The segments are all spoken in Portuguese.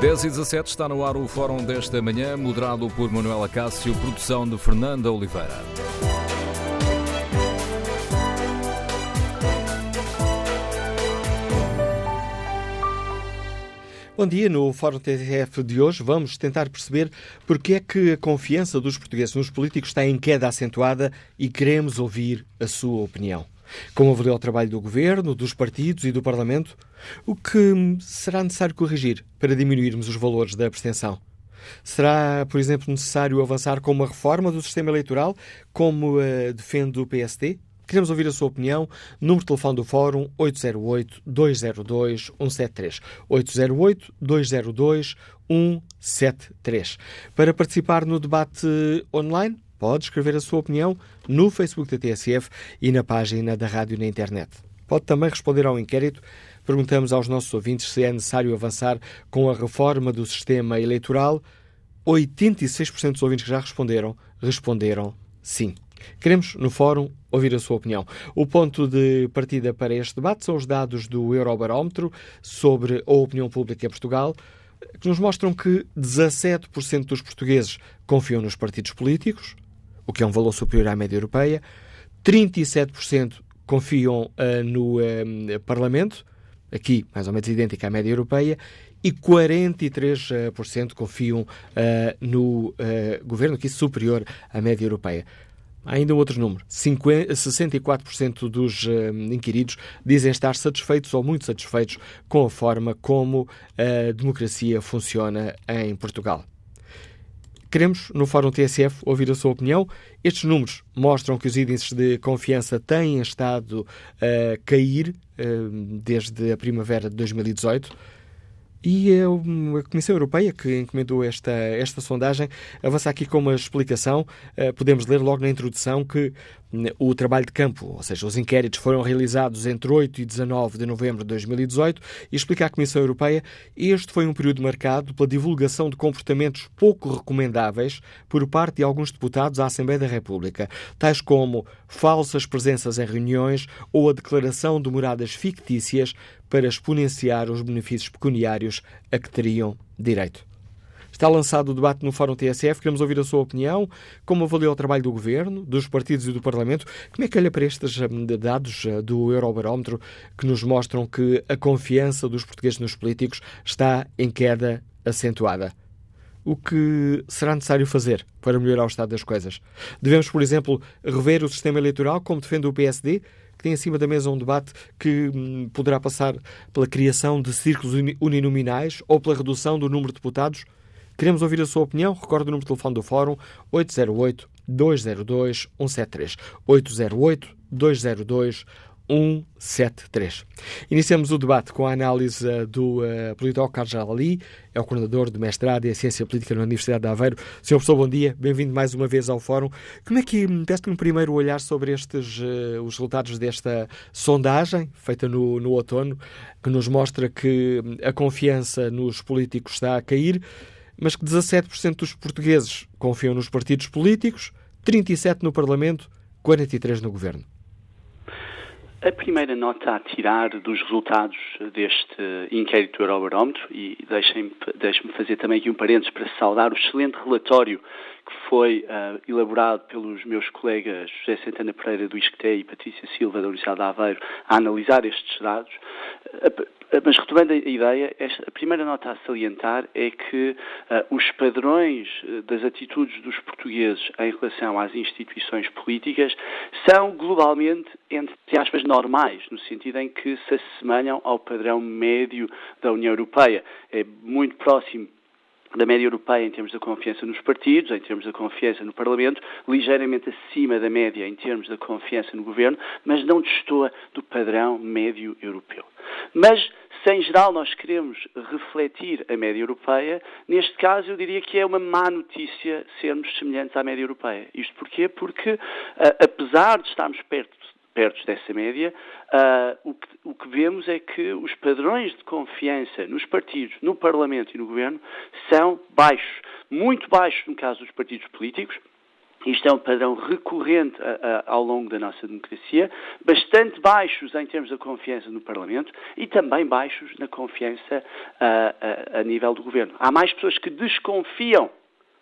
10 e 17 está no ar o fórum desta manhã, moderado por Manuela Cássio, produção de Fernanda Oliveira. Bom dia, no Fórum TTF de hoje vamos tentar perceber porque é que a confiança dos portugueses nos políticos está em queda acentuada e queremos ouvir a sua opinião. Como avaliou o trabalho do Governo, dos partidos e do Parlamento? O que será necessário corrigir para diminuirmos os valores da abstenção? Será, por exemplo, necessário avançar com uma reforma do sistema eleitoral, como uh, defende o PSD? Queremos ouvir a sua opinião. Número de telefone do Fórum 808-202-173. 808-202-173. Para participar no debate online, pode escrever a sua opinião no Facebook da TSF e na página da rádio na internet. Pode também responder ao inquérito. Perguntamos aos nossos ouvintes se é necessário avançar com a reforma do sistema eleitoral. 86% dos ouvintes que já responderam, responderam sim. Queremos, no Fórum, ouvir a sua opinião. O ponto de partida para este debate são os dados do Eurobarómetro sobre a opinião pública em Portugal, que nos mostram que 17% dos portugueses confiam nos partidos políticos, o que é um valor superior à média europeia, 37% confiam uh, no uh, Parlamento, aqui mais ou menos idêntica à média europeia, e 43% confiam uh, no governo, aqui superior à média europeia. Ainda outro número. 50, 64% dos uh, inquiridos dizem estar satisfeitos ou muito satisfeitos com a forma como a democracia funciona em Portugal. Queremos, no Fórum TSF, ouvir a sua opinião. Estes números mostram que os índices de confiança têm estado a cair uh, desde a primavera de 2018. E a Comissão Europeia, que encomendou esta, esta sondagem, avança aqui com uma explicação. Eh, podemos ler logo na introdução que hum, o trabalho de campo, ou seja, os inquéritos foram realizados entre 8 e 19 de novembro de 2018 e explica à Comissão Europeia este foi um período marcado pela divulgação de comportamentos pouco recomendáveis por parte de alguns deputados à Assembleia da República, tais como falsas presenças em reuniões ou a declaração de moradas fictícias para exponenciar os benefícios pecuniários a que teriam direito. Está lançado o debate no Fórum TSF. Queremos ouvir a sua opinião. Como avaliou o trabalho do Governo, dos partidos e do Parlamento? Como é que olha para estes hum, dados uh, do Eurobarómetro que nos mostram que a confiança dos portugueses nos políticos está em queda acentuada? O que será necessário fazer para melhorar o estado das coisas? Devemos, por exemplo, rever o sistema eleitoral, como defende o PSD? Que tem acima da mesa um debate que hum, poderá passar pela criação de círculos uninominais ou pela redução do número de deputados? Queremos ouvir a sua opinião. Recorde o número de telefone do Fórum 808 202 173. 808 202 173. Iniciamos o debate com a análise uh, do uh, politólogo Carlos é o coordenador de mestrado em Ciência Política na Universidade de Aveiro. Sr. Professor, bom dia, bem-vindo mais uma vez ao Fórum. Como é que, deste um primeiro olhar sobre estes, uh, os resultados desta sondagem, feita no, no outono, que nos mostra que hum, a confiança nos políticos está a cair, mas que 17% dos portugueses confiam nos partidos políticos, 37% no Parlamento, 43% no Governo? A primeira nota a tirar dos resultados deste inquérito do Eurobarómetro, e deixem-me deixem fazer também aqui um parênteses para saudar o excelente relatório que foi uh, elaborado pelos meus colegas José Santana Pereira do ISCTE e Patrícia Silva da Universidade de Aveiro a analisar estes dados. Mas retomando a ideia, a primeira nota a salientar é que uh, os padrões uh, das atitudes dos portugueses em relação às instituições políticas são globalmente, entre aspas, normais, no sentido em que se assemelham ao padrão médio da União Europeia. É muito próximo da média europeia em termos da confiança nos partidos, em termos da confiança no Parlamento, ligeiramente acima da média em termos da confiança no governo, mas não destoa do padrão médio europeu. Mas, se em geral nós queremos refletir a média europeia, neste caso eu diria que é uma má notícia sermos semelhantes à média europeia. Isto porquê? Porque, apesar de estarmos perto perto dessa média, uh, o, que, o, que, vemos é que os padrões de confiança nos partidos, no Parlamento e no Governo são baixos. Muito baixos no caso dos partidos políticos, isto é um padrão recorrente a, a, ao longo da nossa democracia, bastante baixos em termos da confiança no Parlamento e também baixos na confiança a, a nível do governo. Há mais pessoas que desconfiam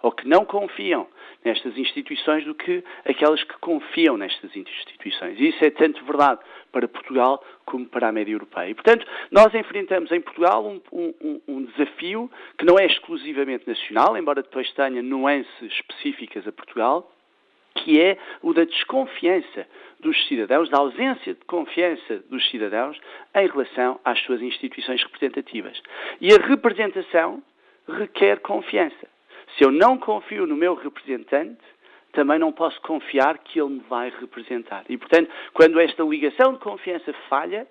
ou que não confiam nestas instituições do que aquelas que confiam nestas instituições. E isso é tanto verdade para Portugal como para a média europeia. E, portanto, nós enfrentamos em Portugal um, um, um desafio que não é exclusivamente nacional, embora depois tenha nuances específicas a Portugal, que é o da desconfiança dos cidadãos, da ausência de confiança dos cidadãos em relação às suas instituições representativas. E a representação requer confiança. Se eu não confio no meu representante, também não posso confiar que ele me vai representar. E, portanto, quando esta ligação de confiança falha,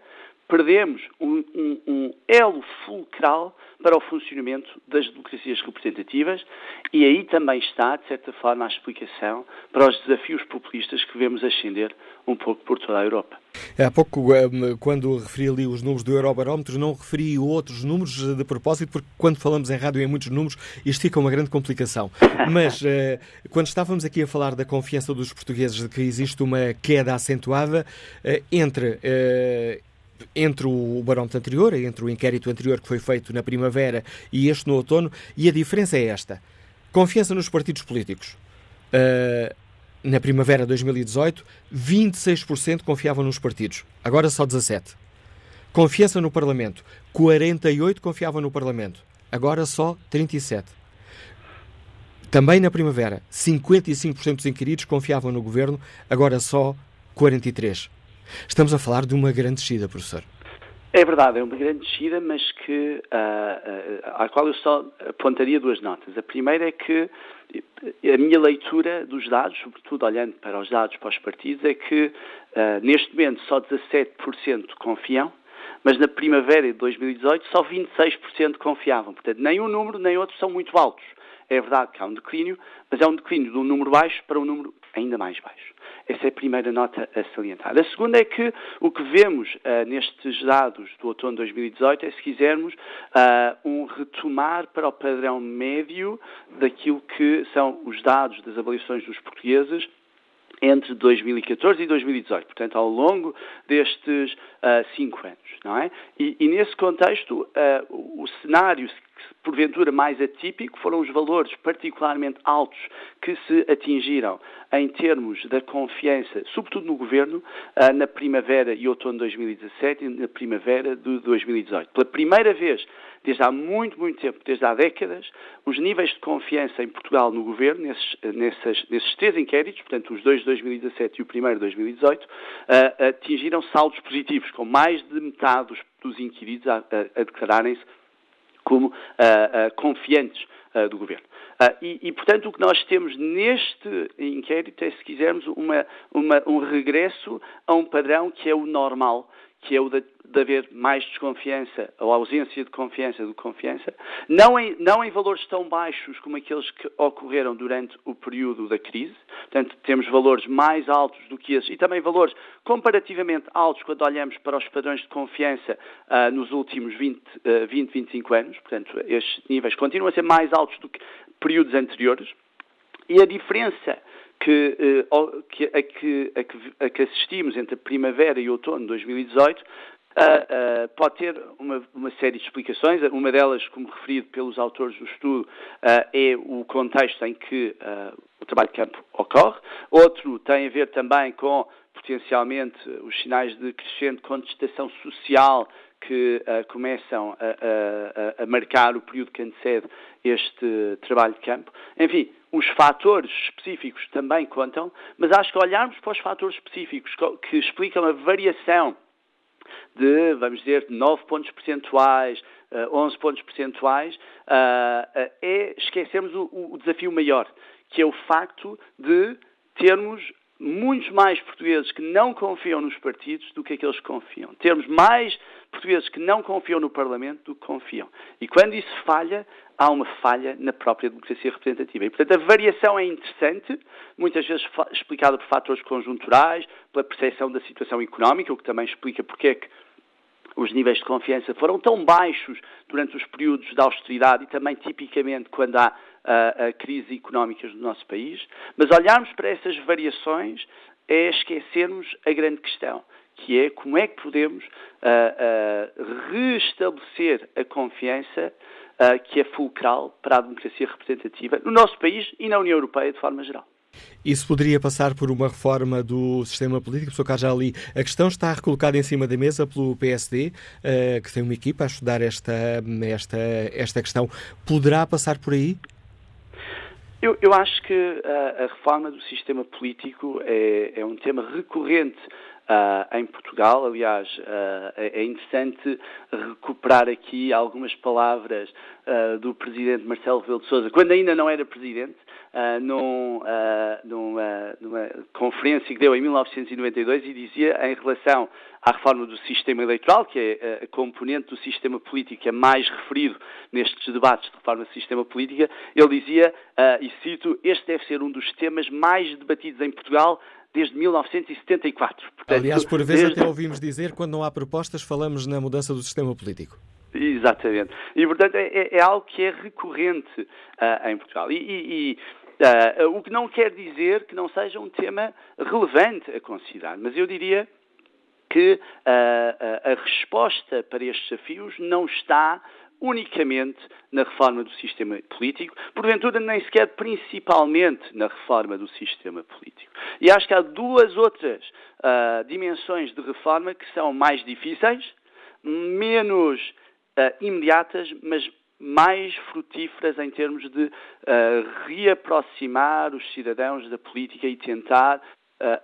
perdemos um, um, um, elo fulcral para o funcionamento das democracias representativas e aí também está, de certa forma, a explicação para os desafios populistas que vemos ascender um pouco por toda a Europa. Há pouco, eh, quando referi ali os números do Eurobarómetro, não referi outros números de propósito, porque quando falamos em rádio em muitos números, isto fica uma grande complicação. Mas eh, quando estávamos aqui a falar da confiança dos portugueses de que existe uma queda acentuada eh, entre entre o barómetro anterior, entre o inquérito anterior que foi feito na primavera e este no outono, e a diferença é esta. Confiança nos partidos políticos. Uh, na primavera de 2018, 26% confiavam nos partidos, agora só 17%. Confiança no Parlamento, 48% confiavam no Parlamento, agora só 37%. Também na primavera, 55% dos inquiridos confiavam no governo, agora só 43%. Estamos a falar de uma grande descida, professor. É verdade, é uma grande descida, mas que, uh, uh, à qual eu só apontaria duas notas. A primeira é que a minha leitura dos dados, sobretudo olhando para os dados para os partidos, é que uh, neste momento só 17% confiam, mas na primavera de 2018 só 26% confiavam. Portanto, nem um número nem outro são muito altos. É verdade que há um declínio, mas é um declínio de um número baixo para um número ainda mais baixo. Essa é a primeira nota a salientar. A segunda é que o que vemos uh, nestes dados do outono de 2018 é, se quisermos, uh, um retomar para o padrão médio daquilo que são os dados das avaliações dos portugueses entre 2014 e 2018, portanto, ao longo destes uh, cinco anos, não é? E, e nesse contexto, uh, o cenário porventura mais atípico foram os valores particularmente altos que se atingiram em termos da confiança, sobretudo no governo, uh, na primavera e outono de 2017 e na primavera de 2018. Pela primeira vez desde há muito, muito tempo, desde há décadas, os níveis de confiança em Portugal no governo, nesses, nesses, nesses três inquéritos, portanto, os dois de 2017 e o primeiro de 2018, uh, atingiram saldos positivos, com mais de metade dos, dos inquiridos a, a, a declararem-se como uh, confiantes do governo. E, e, portanto, o que nós temos neste inquérito é, se quisermos, uma, uma, um regresso a um padrão que é o normal que é o de, de, haver mais desconfiança, ou ausência de confiança do confiança, não em, não em valores tão baixos como aqueles que ocorreram durante o período da crise, portanto, temos valores mais altos do que esses, e também valores comparativamente altos quando olhamos para os padrões de confiança uh, nos últimos 20, uh, 20, 25 anos, portanto, estes níveis continuam a ser mais altos do que períodos anteriores, e a diferença que, eh, que, a, que, a, que, a que assistimos entre primavera e outono de 2018 Uh, uh, pode ter uma, uma, série de explicações. Uma delas, como referido pelos autores do estudo, uh, é o contexto em que o trabalho de campo ocorre. Outro tem a ver também com, potencialmente, os sinais de crescente contestação social que começam a, a, a, marcar o período que antecede este trabalho de campo. Enfim, os fatores específicos também contam, mas acho que olharmos para os fatores específicos que explicam a variação de, vamos dizer, 9 pontos percentuais, 11 eh, pontos percentuais, eh, eh, é esquecermos o desafio maior, que é o facto de termos muitos mais portugueses que não confiam nos partidos do que aqueles que confiam. Termos mais portugueses que não confiam no Parlamento do que confiam. E quando isso falha, há uma falha na própria democracia representativa. E, portanto, a variação é interessante, muitas vezes explicada por fatores conjunturais, pela percepção da situação económica, o que também explica porque é que os níveis de confiança foram tão baixos durante os períodos de austeridade e também tipicamente quando há uh, crises económicas no nosso país, mas olharmos para essas variações é esquecermos a grande questão, que é como é que podemos restabelecer a confiança que é fulcral para a democracia representativa no nosso país e na União Europeia de forma geral. Isso poderia passar por uma reforma do sistema político? Professor Cajali, a questão está recolocada em cima da mesa pelo PSD, uh, que tem uma equipa a estudar esta, esta, esta questão. Poderá passar por aí? Eu, eu acho que a, a, reforma do sistema político é, é um tema recorrente uh, em Portugal. Aliás, uh, é interessante recuperar aqui algumas palavras uh, do presidente Marcelo Rebelo de Sousa, quando ainda não era presidente, num, numa, numa conferência que deu em 1992 e dizia em relação à reforma do sistema eleitoral, que é a componente do sistema político que é mais referido nestes debates de reforma do sistema político, ele dizia, e cito, este deve ser um dos temas mais debatidos em Portugal desde 1974. Portanto, Aliás, por vezes desde... até ouvimos dizer, quando não há propostas, falamos na mudança do sistema político. Exatamente. E, portanto, é, é, é algo que é recorrente uh, em Portugal. E, e, e uh, o que não quer dizer que não seja um tema relevante a considerar, mas eu diria que uh, a resposta para estes desafios não está unicamente na reforma do sistema político, porventura nem sequer principalmente na reforma do sistema político. E acho que há duas outras uh, dimensões de reforma que são mais difíceis, menos uh, imediatas, mas mais frutíferas em termos de uh, reaproximar os cidadãos da política e tentar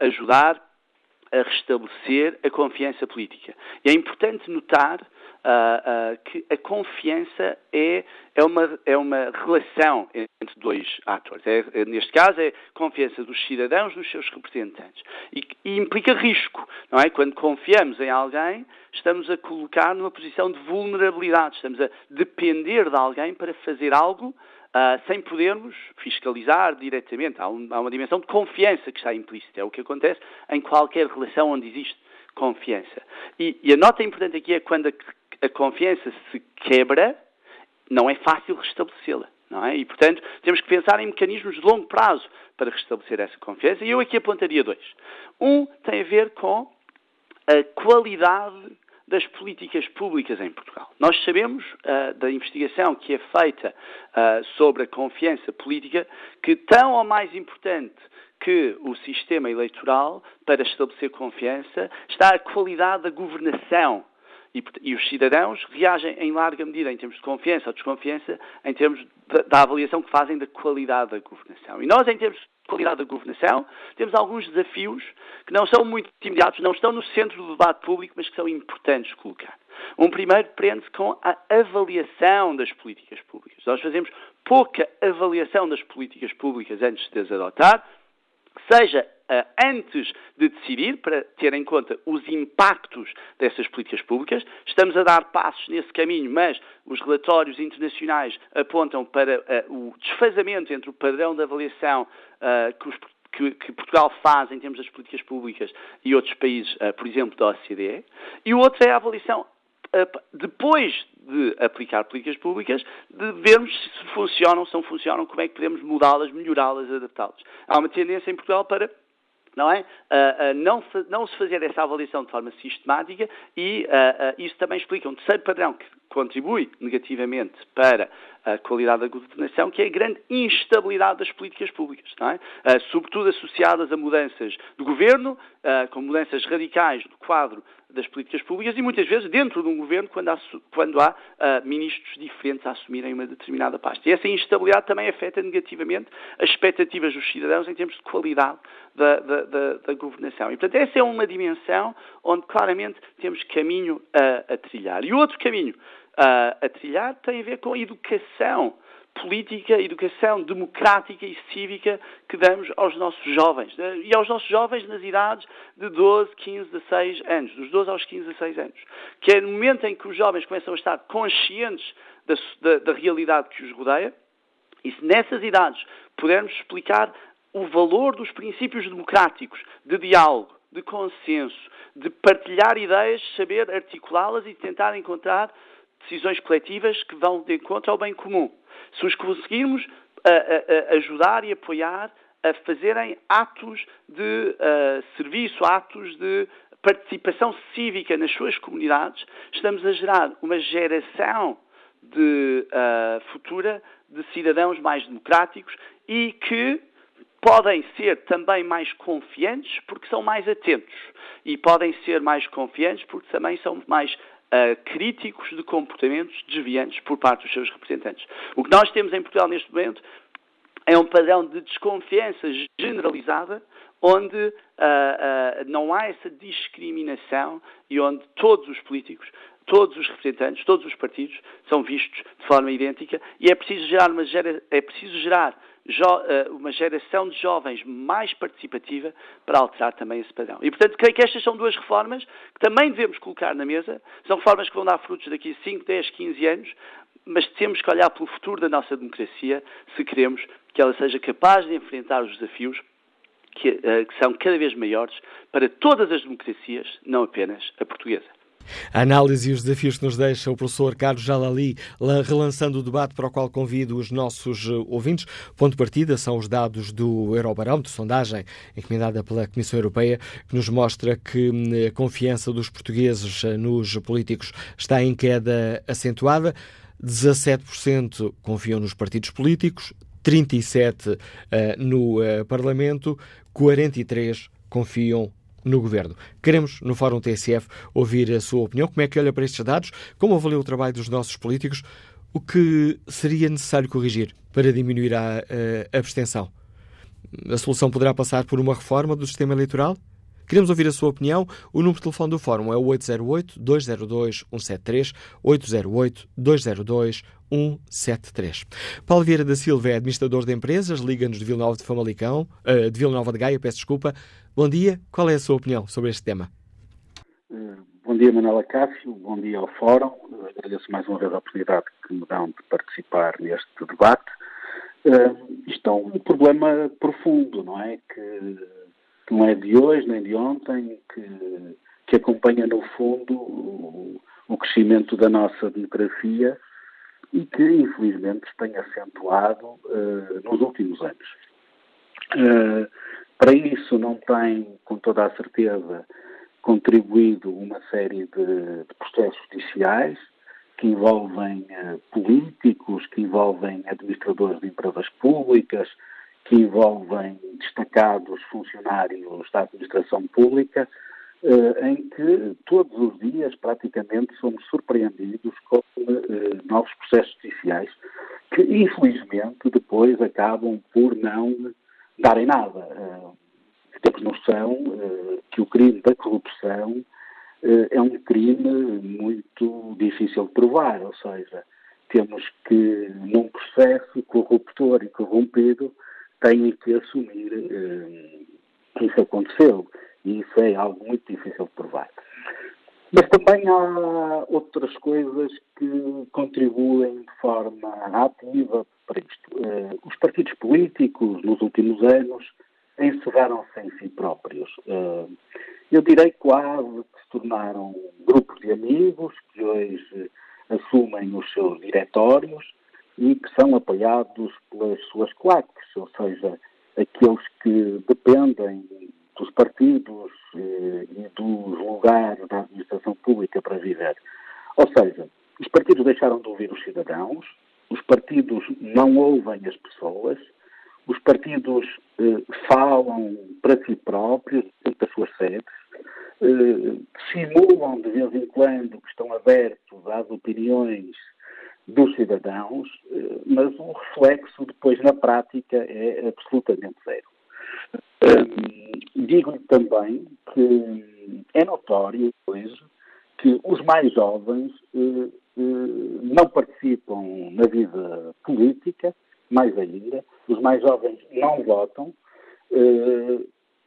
ajudar a restabelecer a confiança política. E é importante notar uh, uh, que a confiança é, é, uma, é uma relação entre dois atores. É, é, neste caso, é confiança dos cidadãos nos seus representantes. E, e implica risco, não é? Quando confiamos em alguém, estamos a colocar numa posição de vulnerabilidade, estamos a depender de alguém para fazer algo Uh, sem podermos fiscalizar diretamente. Há, um, há, uma dimensão de confiança que está implícita. É o que acontece em qualquer relação onde existe confiança. E, e a nota importante aqui é quando a, a confiança se quebra, não é fácil restabelecê-la. Não é? E, portanto, temos que pensar em mecanismos de longo prazo para restabelecer essa confiança. E eu aqui apontaria dois. Um tem a ver com a qualidade das políticas públicas em Portugal. Nós sabemos uh, da investigação que é feita uh, sobre a confiança política que tão ou mais importante que o sistema eleitoral para estabelecer confiança está a qualidade da governação e, e, os cidadãos reagem em larga medida, em termos de confiança ou desconfiança, em termos da avaliação que fazem da qualidade da governação. E nós, em termos de qualidade da governação, temos alguns desafios que não são muito imediatos, não estão no centro do debate público, mas que são importantes colocar. Um primeiro prende-se com a avaliação das políticas públicas. Nós fazemos pouca avaliação das políticas públicas antes de as adotar, seja uh, antes de decidir, para ter em conta os impactos dessas políticas públicas. Estamos a dar passos nesse caminho, mas os relatórios internacionais apontam para uh, o desfazamento entre o padrão de avaliação uh, que, os, que, Portugal faz em termos das políticas públicas e outros países, por exemplo, da OCDE. E o outro é a avaliação depois de aplicar políticas públicas, de vermos se funcionam, se não funcionam, como é que podemos mudá-las, melhorá-las, adaptá-las. Há uma tendência em Portugal para não é? Uh, uh, não, se, não, se, fazer essa avaliação de forma sistemática e uh, isso também explica um terceiro padrão que contribui negativamente para a qualidade da governação, que é a grande instabilidade das políticas públicas, é? sobretudo associadas a mudanças do governo, com mudanças radicais do quadro das políticas públicas e muitas vezes dentro de um governo quando há, quando há uh, ministros diferentes a assumirem uma determinada pasta. E essa instabilidade também afeta negativamente as expectativas dos cidadãos em termos de qualidade da, da, da, da governação. E, portanto, essa é uma dimensão onde claramente temos caminho a, a trilhar. E outro caminho uh, a trilhar tem a ver com a educação política, educação democrática e cívica que damos aos nossos jovens. Né? E aos nossos jovens nas idades de 12, 15, 16 anos, dos 12 aos 15, 16 anos. Que é no momento em que os jovens começam a estar conscientes da, da, da realidade que os rodeia, e se nessas idades pudermos explicar o valor dos princípios democráticos de diálogo, de consenso, de partilhar ideias, saber articulá-las e tentar encontrar decisões coletivas que vão de encontro ao bem comum. Se os conseguirmos a, a, a ajudar e apoiar a fazerem atos de uh, serviço, atos de participação cívica nas suas comunidades, estamos a gerar uma geração de uh, futura de cidadãos mais democráticos e que podem ser também mais confiantes porque são mais atentos e podem ser mais confiantes porque também são mais uh, críticos de comportamentos desviantes por parte dos seus representantes. O que nós temos em Portugal neste momento é um padrão de desconfiança generalizada, onde uh, uh, não há essa discriminação e onde todos os políticos, todos os representantes, todos os partidos são vistos de forma idêntica e é preciso gerar uma, é preciso gerar uma geração de jovens mais participativa para alterar também esse padrão. E, portanto, creio que estas são duas reformas que também devemos colocar na mesa. São reformas que vão dar frutos daqui a 5, 10, 15 anos, mas temos que olhar pelo futuro da nossa democracia se queremos que ela seja capaz de enfrentar os desafios que, uh, que são cada vez maiores para todas as democracias, não apenas a portuguesa. A análise e os desafios que nos deixa o professor Carlos Jalali, relançando o debate para o qual convido os nossos eh, ouvintes. Ponto de partida são os dados do Eurobarómetro, sondagem encomendada pela Comissão Europeia, que nos mostra que hum, a confiança dos portugueses eh, nos políticos está em queda acentuada. 17% confiam nos partidos políticos, 37 uh, no Parlamento, 43 confiam no Governo. Queremos, no Fórum TSF, ouvir a sua opinião. Como é que olha para estes dados? Como avalia o trabalho dos nossos políticos? O que seria necessário corrigir para diminuir a, a abstenção? A solução poderá passar por uma reforma do sistema eleitoral? Queremos ouvir a sua opinião. O número de telefone do Fórum é o 808-202-173, 808-202-173. Paulo Vieira da Silva é administrador de empresas, liga-nos de Vila Nova de Famalicão, uh, de Vila Nova de Gaia, peço desculpa. Bom dia, qual é a sua opinião sobre este tema? Uh, bom dia, Manuela Cássio, bom dia ao Fórum. Agradeço mais uma vez a oportunidade que me dão de participar neste debate. Uh, isto é um problema profundo, não é? Que não é de hoje nem de ontem, que, que acompanha, no fundo, o, o crescimento da nossa democracia e que, infelizmente, tem acentuado uh, nos últimos anos. Uh, para isso, não tem, com toda a certeza, contribuído uma série de, de processos judiciais que envolvem uh, políticos, que envolvem administradores de empresas públicas, que envolvem destacados funcionários da administração pública, eh, em que todos os dias praticamente somos surpreendidos com eh, novos processos judiciais que, infelizmente, depois acabam por não darem nada. Eh, temos noção que o crime da corrupção é um crime muito difícil de provar, ou seja, temos que, num processo corruptor e corrompido, têm que assumir eh, que isso aconteceu. E isso é algo muito difícil de provar. Mas também há outras coisas que contribuem de forma ativa para isto. Eh, os partidos políticos, nos últimos anos, encerraram-se em si próprios. Eh, eu direi quase que se tornaram grupos de amigos que hoje assumem os seus diretórios e que são apoiados pelas suas claques, ou seja, aqueles que dependem dos partidos eh, e dos lugares da administração pública para viver. Ou seja, os partidos deixaram de ouvir os cidadãos, os partidos não ouvem as pessoas, os partidos eh, falam para si próprios, das suas sedes, eh, simulam de vez em quando que estão abertos às opiniões dos cidadãos, eh, mas o reflexo depois na prática é absolutamente zero. Digo-lhe também que é notório hoje que os mais jovens eh, eh, não participam na vida política, mais ainda, os mais jovens não votam.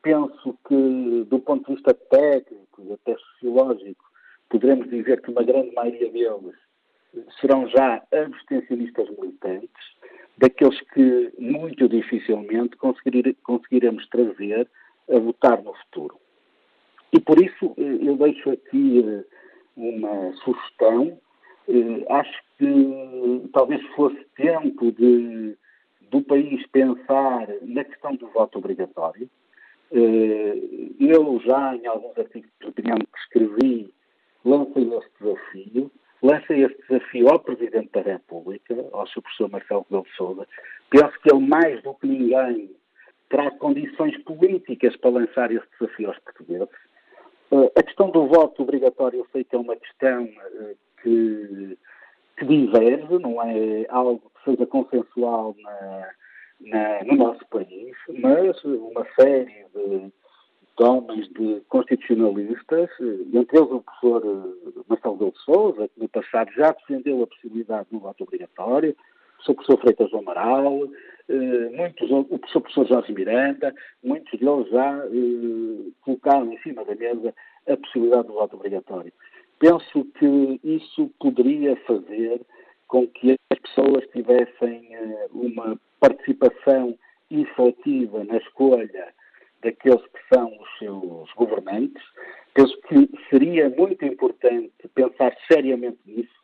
Penso que, do ponto de vista técnico e até sociológico, poderemos dizer que uma grande maioria deles serão já abstencionistas militantes, daqueles que muito dificilmente conseguir, conseguiremos trazer a votar no futuro. E por isso eu deixo aqui uma sugestão. Acho que talvez fosse tempo de, do país pensar na questão do voto obrigatório. Eu já, em alguns artigos de opinião que escrevi, lancei este desafio. Lancei este desafio ao Presidente da República, ao Sr. Professor Marcelo Rebelo de Sousa. Penso que ele, mais do que ninguém, terá condições políticas para lançar esse desafio aos portugueses. Uh, a questão do voto obrigatório, eu sei que é uma questão uh, que, que, diverge, não é algo que seja consensual na, na, no nosso país, mas uma série de de homens de constitucionalistas, eh, entre eles o professor eh, Marcelo de Souza, que no passado já defendeu a possibilidade do voto obrigatório, o professor Freitas do Amaral, eh, muitos, o professor Jorge Miranda, muitos deles já colocaram em cima da mesa a possibilidade do voto obrigatório. Penso que isso poderia fazer com que as pessoas tivessem uma participação efetiva na escolha daqueles que são os seus governantes. Penso que seria muito importante pensar seriamente nisso,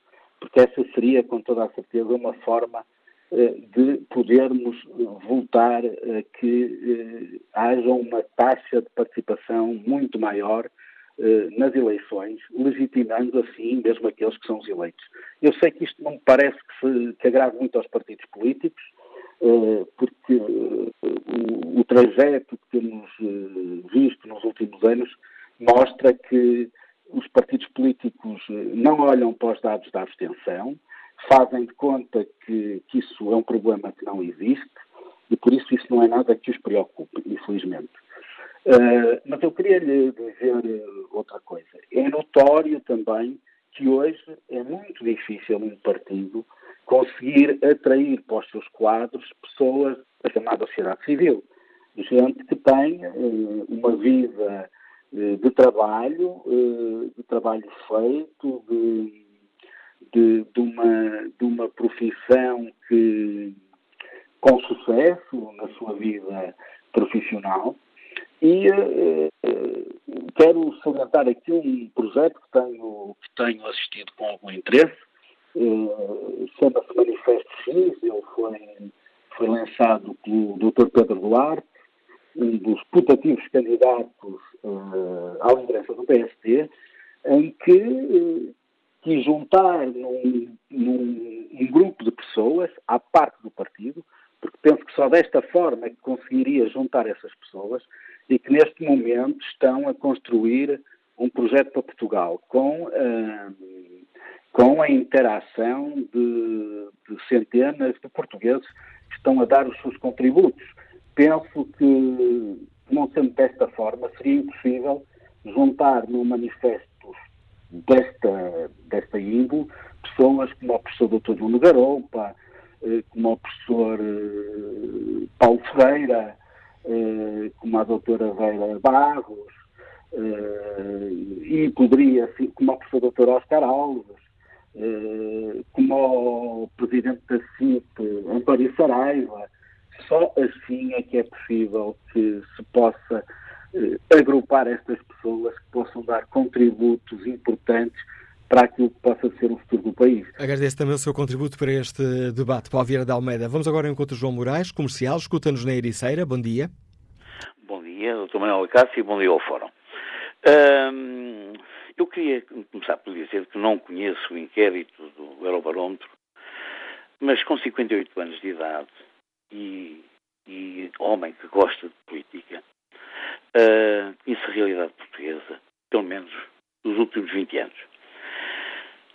porque essa seria, com toda a certeza, uma forma eh, de podermos voltar a que eh, haja uma taxa de participação muito maior eh, nas eleições, legitimando assim mesmo aqueles que são os eleitos. Eu sei que isto não me parece que, se, que agrade muito aos partidos políticos, eh, porque eh, o, trajeto que temos eh, visto nos últimos anos mostra que os partidos políticos não olham para os dados da abstenção, fazem de conta que, que, isso é um problema que não existe e por isso isso não é nada que os preocupe, infelizmente. Uh, mas eu queria lhe dizer outra coisa. É notório também que hoje é muito difícil um partido conseguir atrair para os seus quadros pessoas da chamada sociedade civil. Gente que tem uh, uma vida uh, de trabalho, uh, de trabalho feito, de, de, de, uma, de uma profissão que, com sucesso na sua vida profissional. E quero salientar aqui um projeto que tenho, que tenho assistido com algum interesse, eh, chama-se Manifesto X, ele foi, foi lançado pelo Dr. Pedro Duarte, um dos putativos candidatos uh, à liderança do PST, em que uh, quis juntar num, num um grupo de pessoas à parte do partido, porque penso que só desta forma é que conseguiria juntar essas pessoas e que neste momento estão a construir um projeto para Portugal com uh, com a interação de, de, centenas de portugueses que estão a dar os seus contributos. Penso que, não sendo desta forma, seria impossível juntar no manifesto desta, desta índole pessoas como o professor Dr. Nuno Garoupa, eh, como o professor eh, Paulo Ferreira, eh, como a doutora Vera Barros, e poderia, como o professor Dr. Oscar Alves, eh, como o presidente da CIP, António Saraiva. Só assim é que é possível que se possa eh, agrupar estas pessoas que possam dar contributos importantes para aquilo que possa ser o futuro do país. Agradeço também o seu contributo para este debate, Paulo Vieira de Almeida. Vamos agora ao encontro João Moraes, comercial, escuta-nos na Ericeira. Bom dia. Bom dia, doutor Manuel Cássio e bom dia ao Fórum. Um, eu queria começar por dizer que não conheço o inquérito do Eurobarómetro, mas com 58 anos de idade e, e homem que gosta de política, uh, conheço a realidade portuguesa, pelo menos dos últimos 20 anos.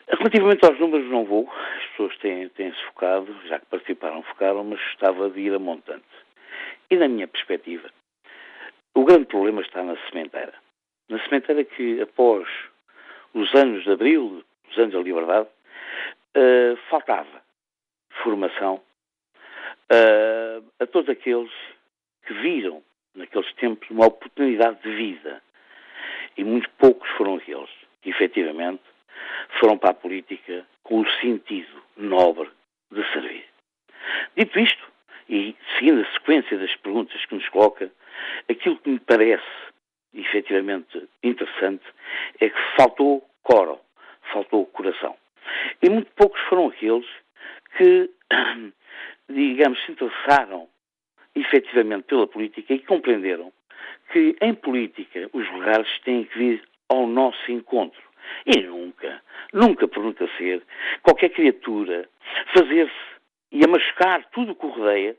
Relativamente aos números, não vou. As pessoas têm-se têm focado, já que participaram, focaram, mas gostava de ir a montante. E, na minha perspectiva, o grande problema está na sementeira. Na sementeira que, após os anos de Abril, os anos da liberdade, uh, faltava formação uh, a todos aqueles que viram naqueles tempos uma oportunidade de vida. E muito poucos foram aqueles que efetivamente foram para a política com o sentido nobre de servir. Dito isto, e seguindo a sequência das perguntas que nos coloca, aquilo que me parece efetivamente interessante é que faltou coro, faltou coração. E muito poucos foram aqueles que, digamos, se interessaram efetivamente pela política e compreenderam que em política os lugares têm que vir ao nosso encontro. E nunca, nunca por nunca ser, qualquer criatura fazer-se e a machucar tudo o que o rodeia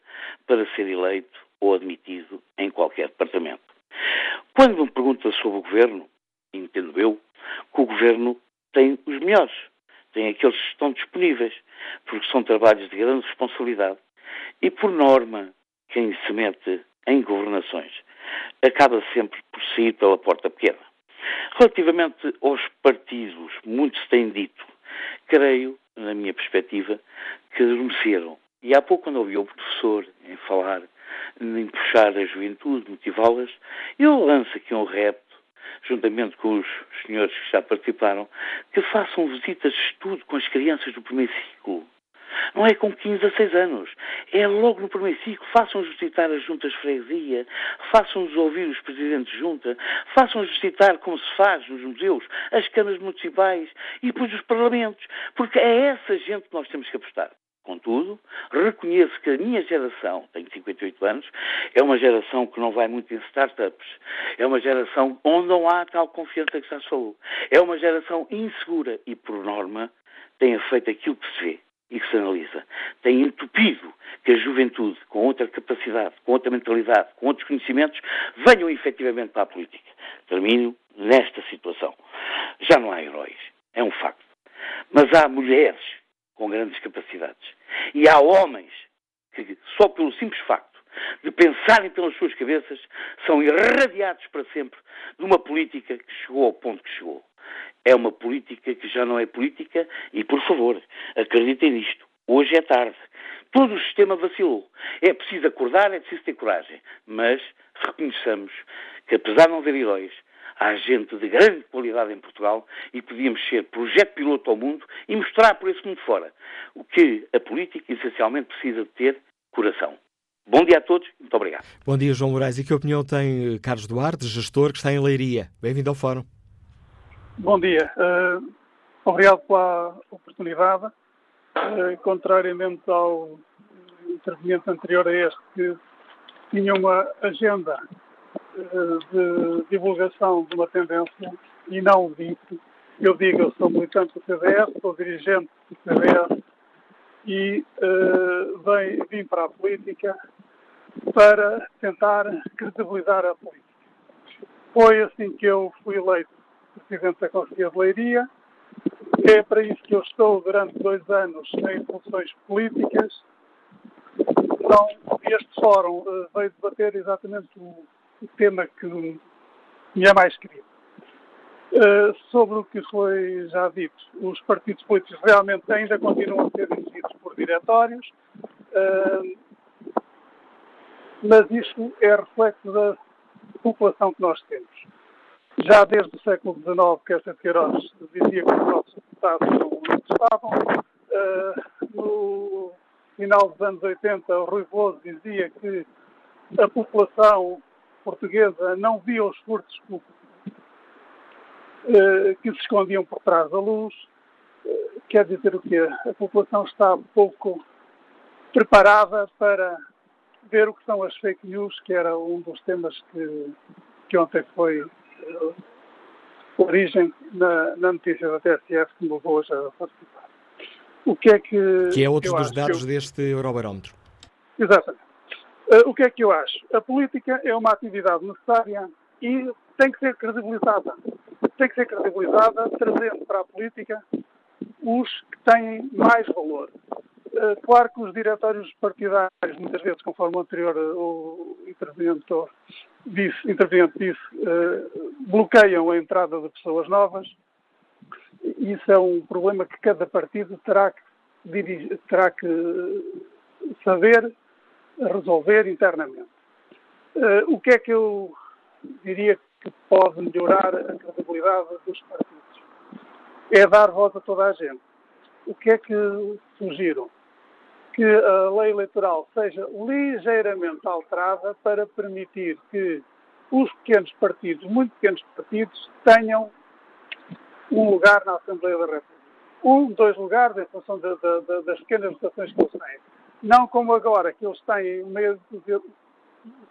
para ser eleito ou admitido em qualquer departamento. Quando me pergunta sobre o governo, entendo eu que o governo tem os melhores, tem aqueles que estão disponíveis, porque são trabalhos de grande responsabilidade. E, por norma, quem se mete em governações acaba sempre por sair pela porta pequena. Relativamente aos partidos, muito se tem dito, creio, na minha perspectiva, que adormeceram. E há pouco, quando ouvi o professor em falar, em puxar a juventude, motivá-las, eu lanço aqui um repto, juntamente com os senhores que já participaram, que façam visitas de estudo com as crianças do primeiro ciclo. Não é com 15 a 6 anos. É logo no primeiro ciclo. Façam-nos visitar as juntas de freguesia, façam-nos ouvir os presidentes de junta, façam-nos visitar como se faz nos museus, as câmaras municipais e depois os parlamentos. Porque é essa gente que nós temos que apostar. Contudo, reconheço que a minha geração, tenho 58 anos, é uma geração que não vai muito em startups. É uma geração onde não há tal confiança que já se falou. É uma geração insegura e, por norma, tem feito aquilo que se vê e que se analisa. Tem entupido que a juventude, com outra capacidade, com outra mentalidade, com outros conhecimentos, venham efetivamente para a política. Termino nesta situação. Já não há heróis. É um facto. Mas há mulheres com grandes capacidades. E há homens que, só pelo simples facto de pensarem pelas suas cabeças, são irradiados para sempre de uma política que chegou ao ponto que chegou. É uma política que já não é política e, por favor, acreditem nisto. Hoje é tarde. Todo o sistema vacilou. É preciso acordar, é preciso ter coragem. Mas reconheçamos que, apesar de não haver heróis, há gente de grande qualidade em Portugal e podíamos ser projeto piloto ao mundo e mostrar por esse mundo fora o que a política essencialmente precisa de ter coração. Bom dia a todos, muito obrigado. Bom dia, João Moraes. E que opinião tem eh, Carlos Duarte, gestor que está em Leiria? Bem-vindo ao Fórum. Bom dia. Uh, obrigado pela oportunidade. Uh, contrariamente ao interveniente anterior a este, que tinha uma agenda uh, de divulgação de uma tendência e não disse, eu digo, eu sou militante do CDS, sou dirigente do CDS e vem, vim para a política para tentar credibilizar a política. Foi assim que eu fui eleito Presidente da Conselhia de Leiria. É para isso que eu estou durante dois anos em funções políticas. Então, este fórum uh, veio debater exatamente o, o, tema que me é mais querido. Uh, sobre o que foi já dito, os partidos políticos realmente ainda continuam a ser dirigidos por diretórios, uh, mas isto é reflexo da população que nós temos. Já desde o século XIX, que esta Queiroz dizia que os nossos deputados não estavam. Uh, no final dos anos 80, o Rui Veloso dizia que a população portuguesa não via os furtos uh, que se escondiam por trás da luz. Uh, quer dizer o quê? A população está pouco preparada para ver o que são as fake news, que era um dos temas que, que ontem foi origem na, na, notícia da TSF que me levou hoje a participar. O que é que. Que é outro dos dados eu... deste Eurobarómetro. Exatamente. Uh, o que é que eu acho? A política é uma atividade necessária e tem que ser credibilizada. Tem que ser credibilizada trazendo para a política os que têm mais valor. Uh, claro que os diretórios partidários, muitas vezes, conforme o anterior o interveniente disse, interveniente disse, uh, bloqueiam a entrada de pessoas novas. Isso é um problema que cada partido terá que, dirigir, terá que saber resolver internamente. O que é que eu diria que pode melhorar a credibilidade dos partidos? É dar voz a toda a gente. O que é que sugiro? Que a lei eleitoral seja ligeiramente alterada para permitir que os pequenos partidos, muito pequenos partidos, tenham um lugar na Assembleia da República. Um, dois lugares em função de, de, de, das pequenas votações que eles têm. Não como agora, que eles têm meio de,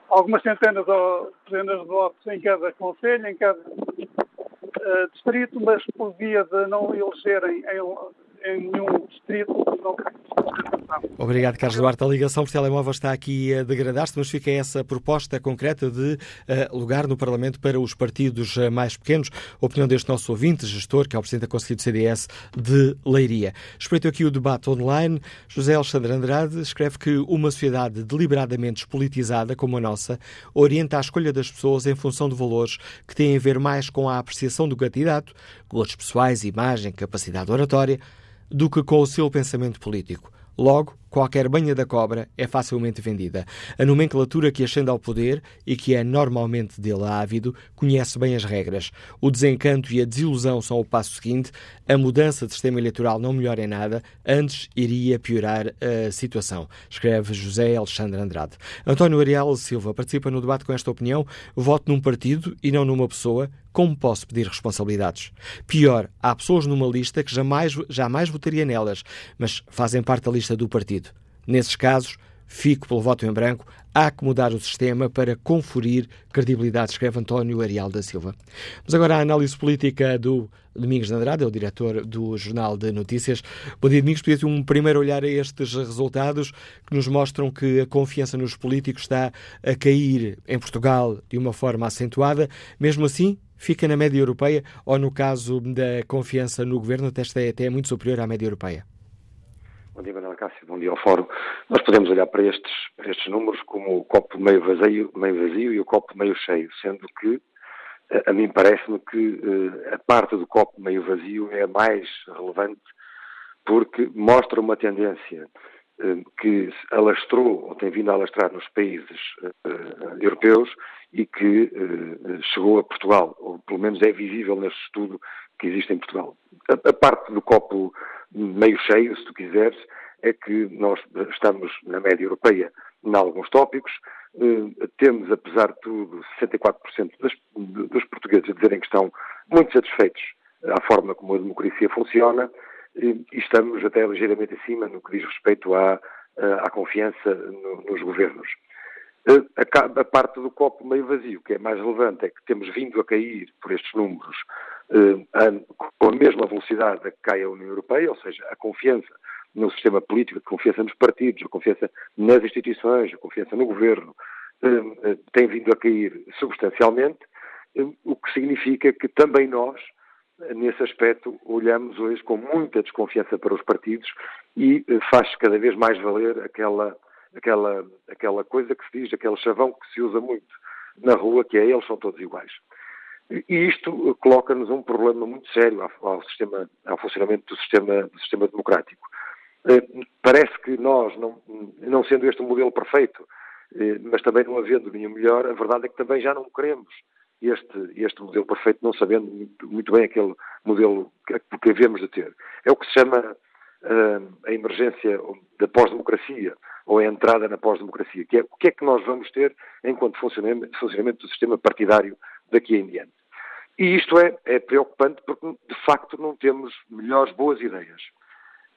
algumas centenas ou dezenas de votos em cada conselho, em cada uh, distrito, mas por via de não elegerem em, em nenhum distrito não Obrigado, Carlos Duarte. A ligação por telemóvel está aqui a degradar-se, mas fica essa proposta concreta de uh, lugar no Parlamento para os partidos uh, mais pequenos. Opinião deste nosso ouvinte, gestor, que é o Presidente da Conselho do CDS de Leiria. Espreito aqui o debate online. José Alexandre Andrade escreve que uma sociedade deliberadamente despolitizada como a nossa orienta a escolha das pessoas em função de valores que têm a ver mais com a apreciação do candidato, gostos pessoais, imagem, capacidade oratória, do que com o seu pensamento político. Logo, qualquer banha da cobra é facilmente vendida. A nomenclatura que ascende ao poder e que é normalmente dele ávido conhece bem as regras. O desencanto e a desilusão são o passo seguinte. A mudança de sistema eleitoral não melhora em nada, antes iria piorar a situação, escreve José Alexandre Andrade. António Ariel Silva participa no debate com esta opinião. Voto num partido e não numa pessoa. Como posso pedir responsabilidades? Pior, há pessoas numa lista que jamais, jamais votaria nelas, mas fazem parte da lista do partido. Nesses casos, fico pelo voto em branco, há que mudar o sistema para conferir credibilidade, escreve António Arial da Silva. Mas agora a análise política do Domingos de Andrade, é o diretor do Jornal de Notícias. Bom dia, Domingos. Podia um primeiro olhar a estes resultados que nos mostram que a confiança nos políticos está a cair em Portugal de uma forma acentuada. Mesmo assim, fica na média europeia ou, no caso da confiança no governo, até é até muito superior à média europeia? Bom dia, Cássio, bom dia ao Fórum. Nós podemos olhar para estes, para estes números como o copo meio vazio, meio vazio e o copo meio cheio, sendo que a, a mim parece-me que uh, a parte do copo meio vazio é a mais relevante porque mostra uma tendência uh, que alastrou, ou tem vindo a alastrar nos países europeus e que chegou a Portugal, ou pelo menos é visível neste estudo que existe em Portugal. A parte do copo meio cheio, se tu quiseres, é que nós estamos na média europeia em alguns tópicos, eh, temos, apesar de tudo, 64% dos, dos portugueses a dizerem que estão muito satisfeitos à forma como a democracia funciona e estamos até ligeiramente acima no que diz respeito à, à confiança no, nos governos. Eh, a, parte do copo meio vazio, que é mais relevante, é que temos vindo a cair por estes números eh, com a mesma velocidade a que cai a União Europeia, ou seja, a confiança no sistema político, a confiança nos partidos, a confiança nas instituições, a confiança no governo, eh, eh, tem vindo a cair substancialmente, o que significa que também nós, nesse aspecto, olhamos hoje com muita desconfiança para os partidos e faz cada vez mais valer aquela, aquela, aquela coisa que se diz, aquele chavão que se usa muito na rua, que é eles são todos iguais. E isto coloca-nos um problema muito sério ao, ao, sistema, ao funcionamento do sistema, do sistema democrático. Eh, parece que nós, não, não sendo este um modelo perfeito, eh, mas também não havendo nenhum melhor, a verdade é que também já não queremos este, este modelo perfeito, não sabendo muito, muito bem aquele modelo que, que devemos de ter. É o que se chama uh, a emergência da pós-democracia, ou a entrada na pós-democracia, que é o que é que nós vamos ter enquanto funcionamento, funcionamento do sistema partidário daqui em diante. E isto é, é preocupante porque, de facto, não temos melhores boas ideias.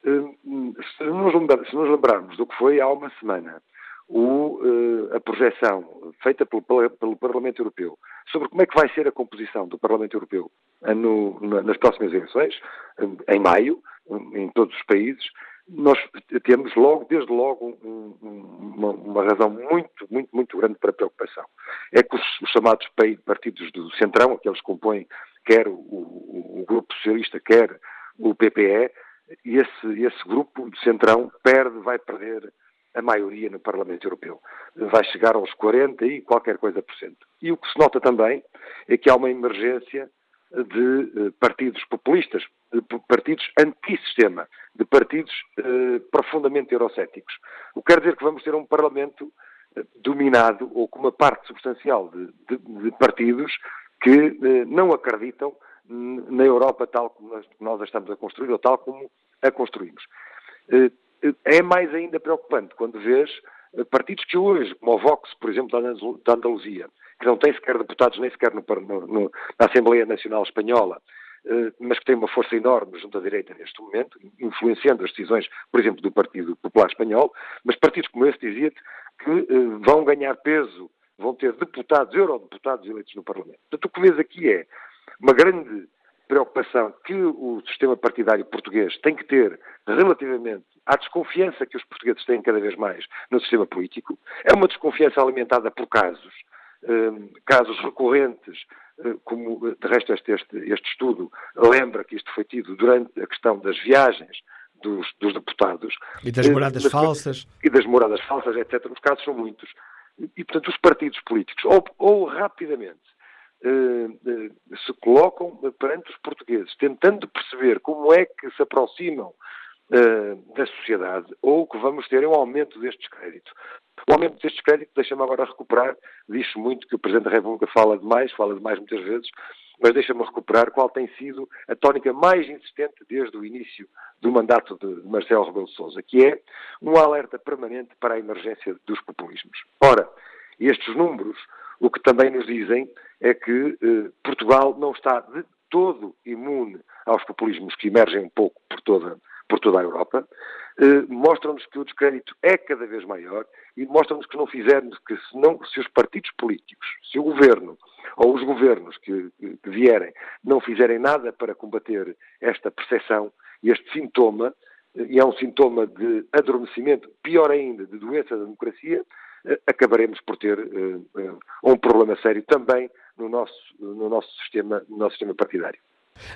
Hum, se nos, se nos lembrarmos do que foi há uma semana o, eh, a projeção feita pelo, pelo, Parlamento Europeu sobre como é que vai ser a composição do Parlamento Europeu eh, no, nas próximas eleições, em maio, em todos os países, nós temos logo, desde logo, um, uma, uma, razão muito, muito, muito grande para preocupação. É que os, os, chamados partidos do Centrão, aqueles que compõem quer o, o, o, Grupo Socialista, quer o PPE, esse, esse grupo do Centrão perde, vai perder a maioria no Parlamento Europeu. Vai chegar aos 40 e qualquer coisa por cento. E o que se nota também é que há uma emergência de eh, partidos populistas, de partidos antissistema, de partidos eh, profundamente eurocéticos. O que quer dizer que vamos ter um Parlamento eh, dominado ou com uma parte substancial de, de, de partidos que eh, não acreditam na Europa tal como nós a estamos a construir ou tal como a construímos. Eh, é mais ainda preocupante quando vês eh, partidos que hoje, como o Vox, por exemplo, da Andaluzia, que não tem sequer deputados nem sequer no, no, na Assembleia Nacional Espanhola, eh, mas que tem uma força enorme junto à direita neste momento, influenciando as decisões, por exemplo, do Partido Popular Espanhol, mas partidos como esse, dizia-te, que vão ganhar peso, vão ter deputados, eurodeputados eleitos no Parlamento. Portanto, o que vês aqui é uma grande preocupação que o sistema partidário português tem que ter relativamente à desconfiança que os portugueses têm cada vez mais no sistema político. É uma desconfiança alimentada por casos, eh, casos recorrentes, eh, como de resto este, este, este, estudo lembra que isto foi tido durante a questão das viagens dos, dos deputados. E das moradas eh, falsas. E das moradas falsas, etc. Os casos são muitos. E, e portanto, os partidos políticos, ou, ou rapidamente, se colocam perante os portugueses, tentando perceber como é que se aproximam uh, da sociedade, ou que vamos ter um aumento deste descrédito. O aumento deste descrédito deixa-me agora recuperar, diz muito que o Presidente da República fala demais, fala demais muitas vezes, mas deixa-me recuperar qual tem sido a tónica mais insistente desde o início do mandato de Marcelo Rebelo Sousa, que é um alerta permanente para a emergência dos populismos. Ora, estes números o que também nos dizem é que eh, Portugal não está de todo imune aos populismos que emergem um pouco por toda, por toda a Europa, eh, mostram-nos que o descrédito é cada vez maior e mostram-nos que não fizermos, que se, não, se os partidos políticos, se o governo ou os governos que, que vierem não fizerem nada para combater esta percepção e este sintoma, eh, e é um sintoma de adormecimento, pior ainda, de doença da democracia, acabaremos por ter uh, um problema sério também no nosso, no nosso, sistema, no nosso sistema partidário.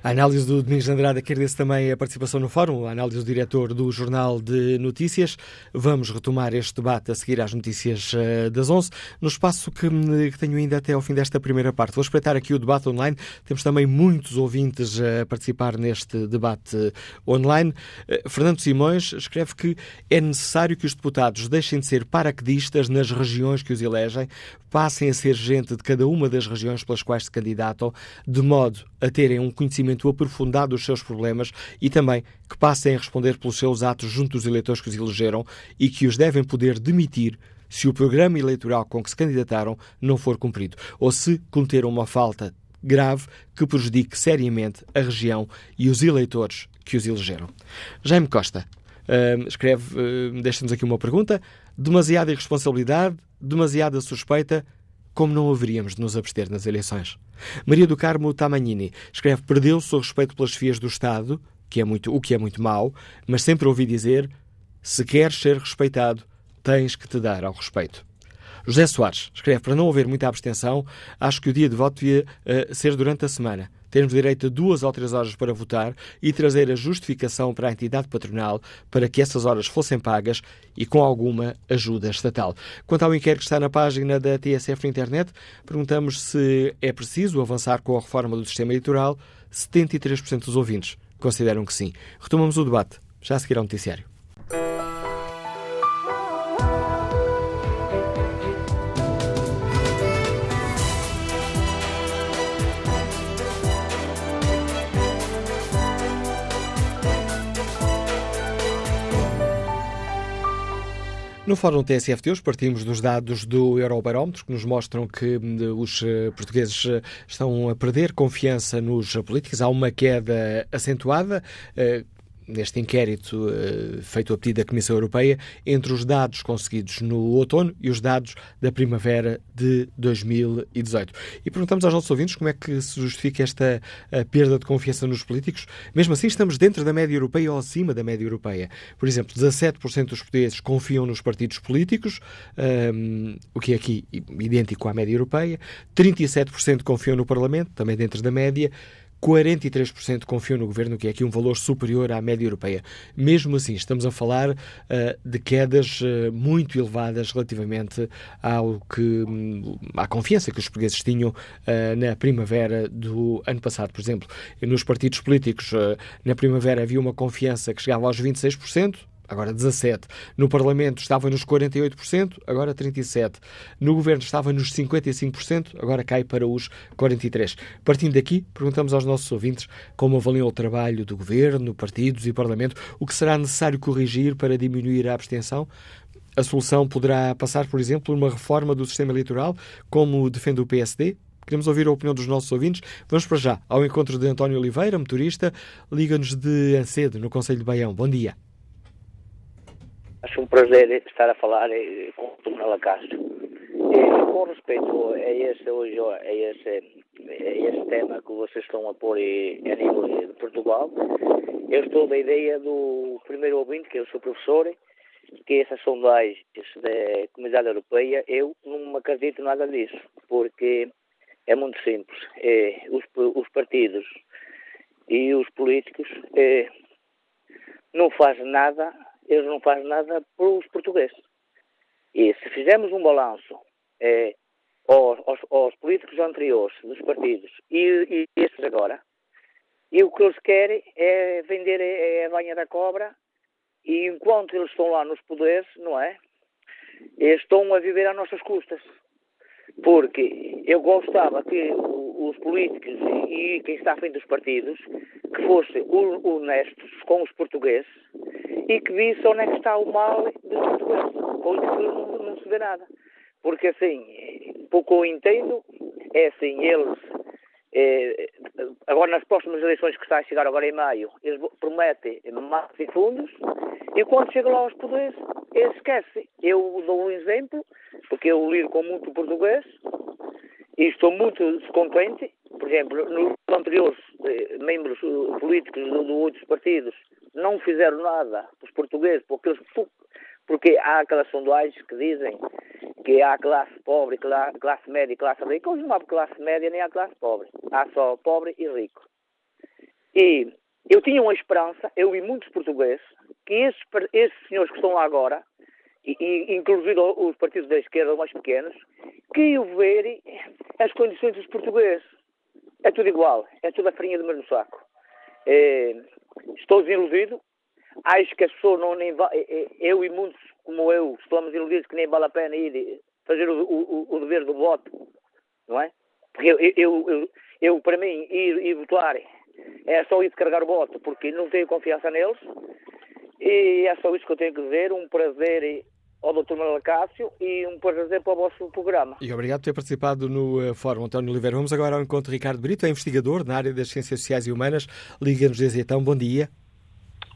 A análise do Domingos Andrade agradeço também a participação no fórum, a análise do diretor do Jornal de Notícias. Vamos retomar este debate a seguir às notícias eh, das 11, no espaço que, que tenho ainda até ao fim desta primeira parte. Vou espreitar aqui o debate online. Temos também muitos ouvintes a participar neste debate online. Eh, Fernando Simões escreve que é necessário que os deputados deixem de ser paraquedistas nas regiões que os elegem, passem a ser gente de cada uma das regiões pelas quais se candidatam, de modo a terem um conhecimento aprofundado dos seus problemas e também que passem a responder pelos seus atos junto dos eleitores que os elegeram e que os devem poder demitir se o programa eleitoral com que se candidataram não for cumprido ou se cometeram uma falta grave que prejudique seriamente a região e os eleitores que os elegeram. Jaime Costa uh, escreve, uh, deixa-nos aqui uma pergunta: demasiada irresponsabilidade, demasiada suspeita, como não haveríamos de nos abster nas eleições? Maria do Carmo Tamagnini escreve: perdeu-se o respeito pelas fias do Estado, que é muito, o que é muito mau, mas sempre ouvi dizer: se queres ser respeitado, tens que te dar ao respeito. José Soares escreve: para não haver muita abstenção, acho que o dia de voto devia uh, ser durante a semana termos direito a duas ou três horas para votar e trazer a justificação para a entidade patronal para que essas horas fossem pagas e com alguma ajuda estatal. Quanto ao inquérito que está na página da TSF na internet, perguntamos se é preciso avançar com a reforma do sistema eleitoral. 73% dos ouvintes consideram que sim. Retomamos o debate já a seguir ao noticiário. No Fórum TSF de hoje partimos dos dados do Eurobarómetro que nos mostram que hum, os eh, portugueses eh, estão a perder confiança nos políticos. Há uma queda acentuada eh, neste inquérito uh, feito a pedido da Comissão Europeia entre os dados conseguidos no outono e os dados da primavera de 2018. E perguntamos aos nossos ouvintes como é que se justifica esta perda de confiança nos políticos. Mesmo assim, estamos dentro da média europeia ou acima da média europeia. Por exemplo, 17% dos portugueses confiam nos partidos políticos, um, ehm, o que é aqui idêntico à média europeia. 37% confiam no Parlamento, também dentro da média. 43% confiam no governo, que é aqui um valor superior à média europeia. Mesmo assim, estamos a falar uh, de quedas uh, muito elevadas relativamente ao que, um, à confiança que os portugueses tinham uh, na primavera do ano passado. Por exemplo, nos partidos políticos, na primavera havia uma confiança que chegava aos 26%, agora 17%. No Parlamento estava nos 48%, agora 37%. No Governo estava nos 55%, agora cai para os 43%. Partindo daqui, perguntamos aos nossos ouvintes como avaliam o trabalho do Governo, partidos e Parlamento, o que será necessário corrigir para diminuir a abstenção. A solução poderá passar, por exemplo, por uma reforma do sistema eleitoral, como defende o PSD? Queremos ouvir a opinião dos nossos ouvintes. Vamos para já ao encontro de António Oliveira, motorista. Liga-nos de Ancedo, no Conselho de Baião. Bom dia. Acho um prazer estar a falar eh, com o Manuela Castro. Com respeito a esse, hoje, a esse, a esse tema que vocês estão a pôr a nível de Portugal, eu estou da ideia do primeiro ouvinte, que eu sou professor, que essas sondagens da Comunidade Europeia, eu não acredito nada disso, porque é muito simples. É, os, os, partidos e os políticos é, não fazem nada, eles não fazem nada para os portugueses. E se fizermos um balanço é, aos, aos, aos, políticos anteriores dos partidos e, e estes agora, e o que eles querem é vender a, a banha da cobra e enquanto eles estão lá nos poderes, não é? Eles estão a viver às nossas custas. Porque eu gostava que os políticos e quem está à frente dos partidos que fossem honestos com os portugueses e que vissem onde é que está o mal dos portugueses. Com isso não, não se vê nada. Porque assim, pouco eu entendo, é assim, eles é, agora nas próximas eleições que está a chegar agora em maio, eles prometem mais fundos e quando chegam lá aos poderes, eles esquecem. Eu dou um exemplo, porque eu lido com muito português e estou muito descontente. Por exemplo, nos anteriores eh, membros eh, políticos de, de outros partidos não fizeram nada os portugueses, porque eles porque há aquelas sondagens que dizem que há classe pobre, classe média e classe rica. Hoje não há classe média nem há classe pobre. Há só pobre e rico. E eu tinha uma esperança, eu e muitos portugueses, que esses, esses senhores que estão lá agora, e, e, inclusive os partidos da esquerda mais pequenos, que iam ver as condições dos portugueses. É tudo igual, é tudo a farinha do mesmo saco. É, estou desiludido, acho que as pessoas não nem eu e muitos como eu estamos iludidos que nem vale a pena ir fazer o, o, o dever do voto, não é? Porque eu, eu, eu, eu para mim, ir, ir votar é só ir descarregar o voto, porque não tenho confiança neles, e é só isso que eu tenho que dizer, um prazer ao Dr. Manuel Cássio e um prazer para o vosso programa. E obrigado por ter participado no uh, Fórum António Oliveira. Vamos agora ao encontro de Ricardo Brito, é investigador na área das Ciências Sociais e Humanas. Liga-nos desde então. Bom dia.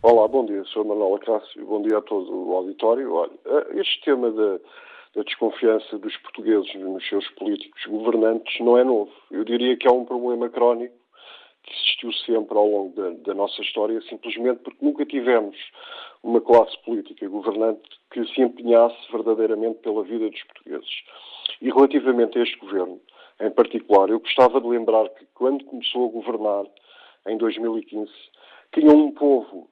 Olá, bom dia, Sr. Manuel Acácio, bom dia a todo o auditório. Olha, eh, este tema da, da, desconfiança dos portugueses nos seus políticos governantes não é novo. Eu diria que é um problema crónico que existiu sempre ao longo da, da nossa história, simplesmente porque nunca tivemos uma classe política governante que se empenhasse verdadeiramente pela vida dos portugueses. E relativamente a este governo, em particular, eu gostava de lembrar que quando começou a governar, em 2015, tinha um povo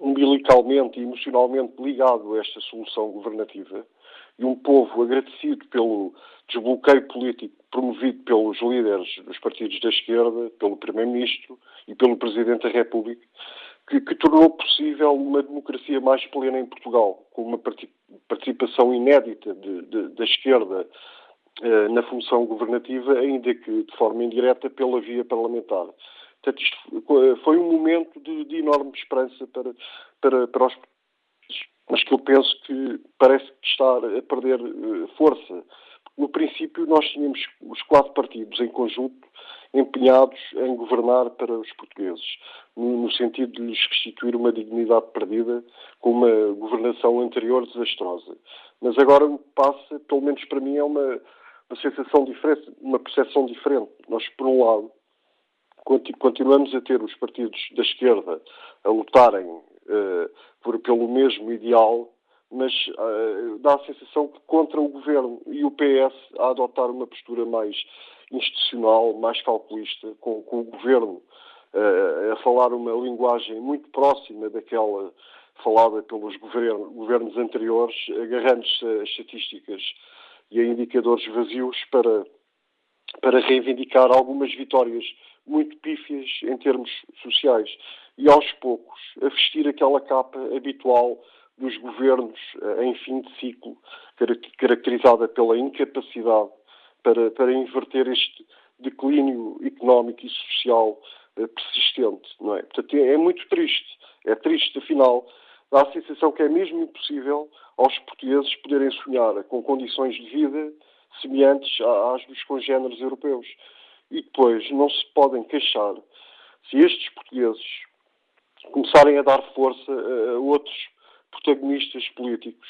umbilicalmente e emocionalmente ligado a esta solução governativa e um povo agradecido pelo desbloqueio político promovido pelos líderes dos partidos da esquerda, pelo Primeiro-Ministro e pelo Presidente da República, que, que, tornou possível uma democracia mais plena em Portugal, com uma participação inédita de, de, da esquerda eh, na função governativa, ainda que de forma indireta pela via parlamentar. Portanto, isto foi um momento de, de enorme esperança para, para, para os mas que eu penso que parece estar a perder uh, força. No princípio, nós tínhamos os quatro partidos em conjunto empenhados em governar para os portugueses, no, sentido de lhes restituir uma dignidade perdida com uma governação anterior desastrosa. Mas agora passa, pelo menos para mim, é uma, uma sensação diferente, uma percepção diferente. Nós, por um lado, continuamos a ter os partidos da esquerda a lutarem uh, por, pelo mesmo ideal, mas uh, dá a sensação que contra o governo e o PS a adotar uma postura mais institucional, mais calculista, com, com o governo uh, a falar uma linguagem muito próxima daquela falada pelos governos, governos anteriores, agarrando-se a estatísticas e a indicadores vazios para, para reivindicar algumas vitórias muito pífias em termos sociais. E aos poucos a vestir aquela capa habitual dos governos eh, em fim de ciclo, caracterizada pela incapacidade para, para inverter este declínio económico e social eh, persistente, não é? Portanto, é, é muito triste. É triste, afinal, dá a sensação que é mesmo impossível aos portugueses poderem sonhar com condições de vida semelhantes às dos congêneres europeus. E depois não se podem queixar se estes portugueses começarem a dar força a outros protagonistas políticos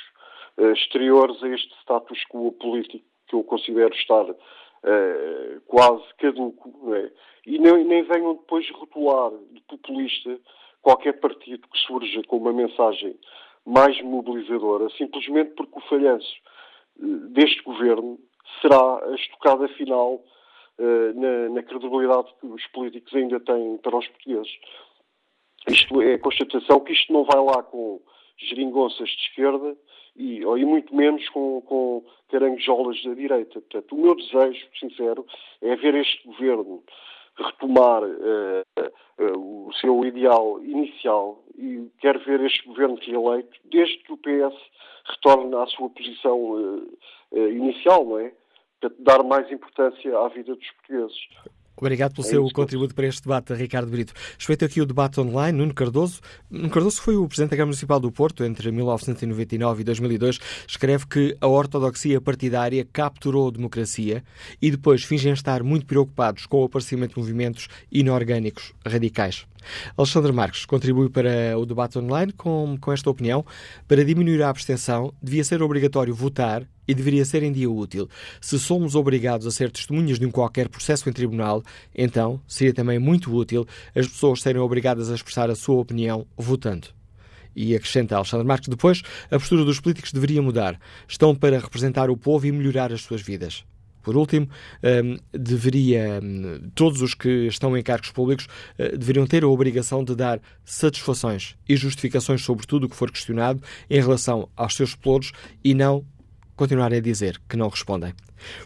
uh, exteriores a este status quo político que eu considero estar uh, quase caduco, é? e nem, nem venham depois rotular de populista qualquer partido que surja com uma mensagem mais mobilizadora, simplesmente porque o falhanço uh, deste governo será a estocada final na, na credibilidade que os políticos ainda têm para os portugueses. Isto é a constatação que isto não vai lá com geringonças de esquerda e, e muito menos com, com caranguejolas da direita. Portanto, o meu desejo, sincero, é ver este governo retomar uh, uh, o seu ideal inicial e quero ver este governo reeleito desde que o PS retorne à sua posição uh, inicial, não é? Portanto, dar mais importância à vida dos portugueses. Obrigado pelo é seu contributo para este debate, Ricardo Brito. Respeito aqui o debate online, Nuno Cardoso. Nuno Cardoso foi o Presidente da Câmara Municipal do Porto entre 1999 e 2002. Escreve que a ortodoxia partidária capturou a democracia e depois fingem estar muito preocupados com o aparecimento de movimentos inorgânicos radicais. Alexandre Marques contribui para o debate online com, com esta opinião. Para diminuir a abstenção, devia ser obrigatório votar e deveria ser em dia útil. Se somos obrigados a ser testemunhas de um qualquer processo em tribunal, então seria também muito útil as pessoas serem obrigadas a expressar a sua opinião votando. E acrescenta Alexandre Marques, depois, a postura dos políticos deveria mudar. Estão para representar o povo e melhorar as suas vidas. Por último, hum, deveria, hum, todos os que estão em cargos públicos uh, deveriam ter a obrigação de dar satisfações e justificações sobre tudo o que for questionado em relação aos seus exploros e não continuarem a dizer que não respondem.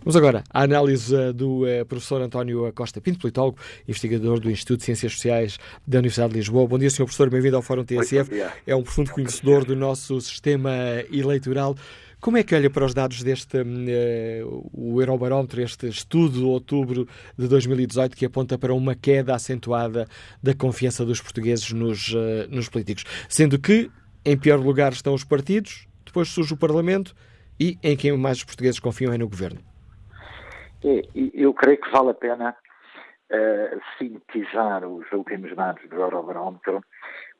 Vamos agora à análise uh, do uh, professor António Costa Pinto, politólogo, investigador do Instituto de Ciências Sociais da Universidade de Lisboa. Bom dia, Sr. Professor, bem-vindo ao Fórum TSF. É um profundo conhecedor do nosso sistema eleitoral. Como é que olha para os dados deste uh, o Eurobarómetro, este estudo de outubro de 2018 que aponta para uma queda acentuada da confiança dos portugueses nos, uh, nos políticos? Sendo que em pior lugar estão os partidos, depois surge o Parlamento e em quem mais os portugueses confiam é no governo. É, eu creio que vale a pena uh, sintetizar os últimos dados do Eurobarómetro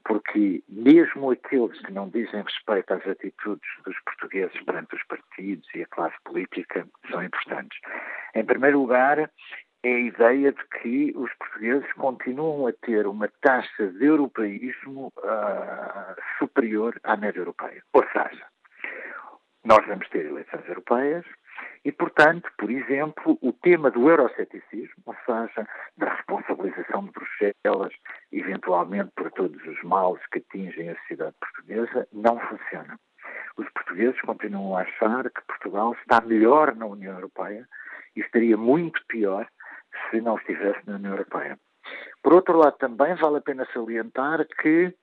porque mesmo aqueles que não dizem respeito às atitudes dos portugueses perante os partidos e a classe política são importantes. Em primeiro lugar, é a ideia de que os portugueses continuam a ter uma taxa de europeísmo uh, superior à média europeia. Ou seja, nós vamos ter eleições europeias, e, portanto, por exemplo, o tema do euroceticismo, ou seja, da responsabilização de Bruxelas, eventualmente por todos os males que atingem a sociedade portuguesa, não funciona. Os portugueses continuam a achar que Portugal está melhor na União Europeia e estaria muito pior se não estivesse na União Europeia. Por outro lado, também vale a pena salientar que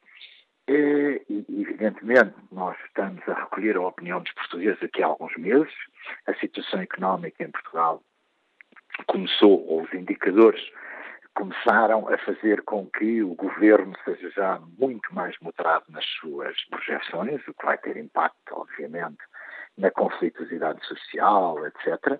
e, evidentemente, nós estamos a recolher a opinião dos portugueses aqui há alguns meses. A situação económica em Portugal começou, ou os indicadores começaram a fazer com que o governo seja já muito mais moderado nas suas projeções, o que vai ter impacto, obviamente, na conflituosidade social, etc.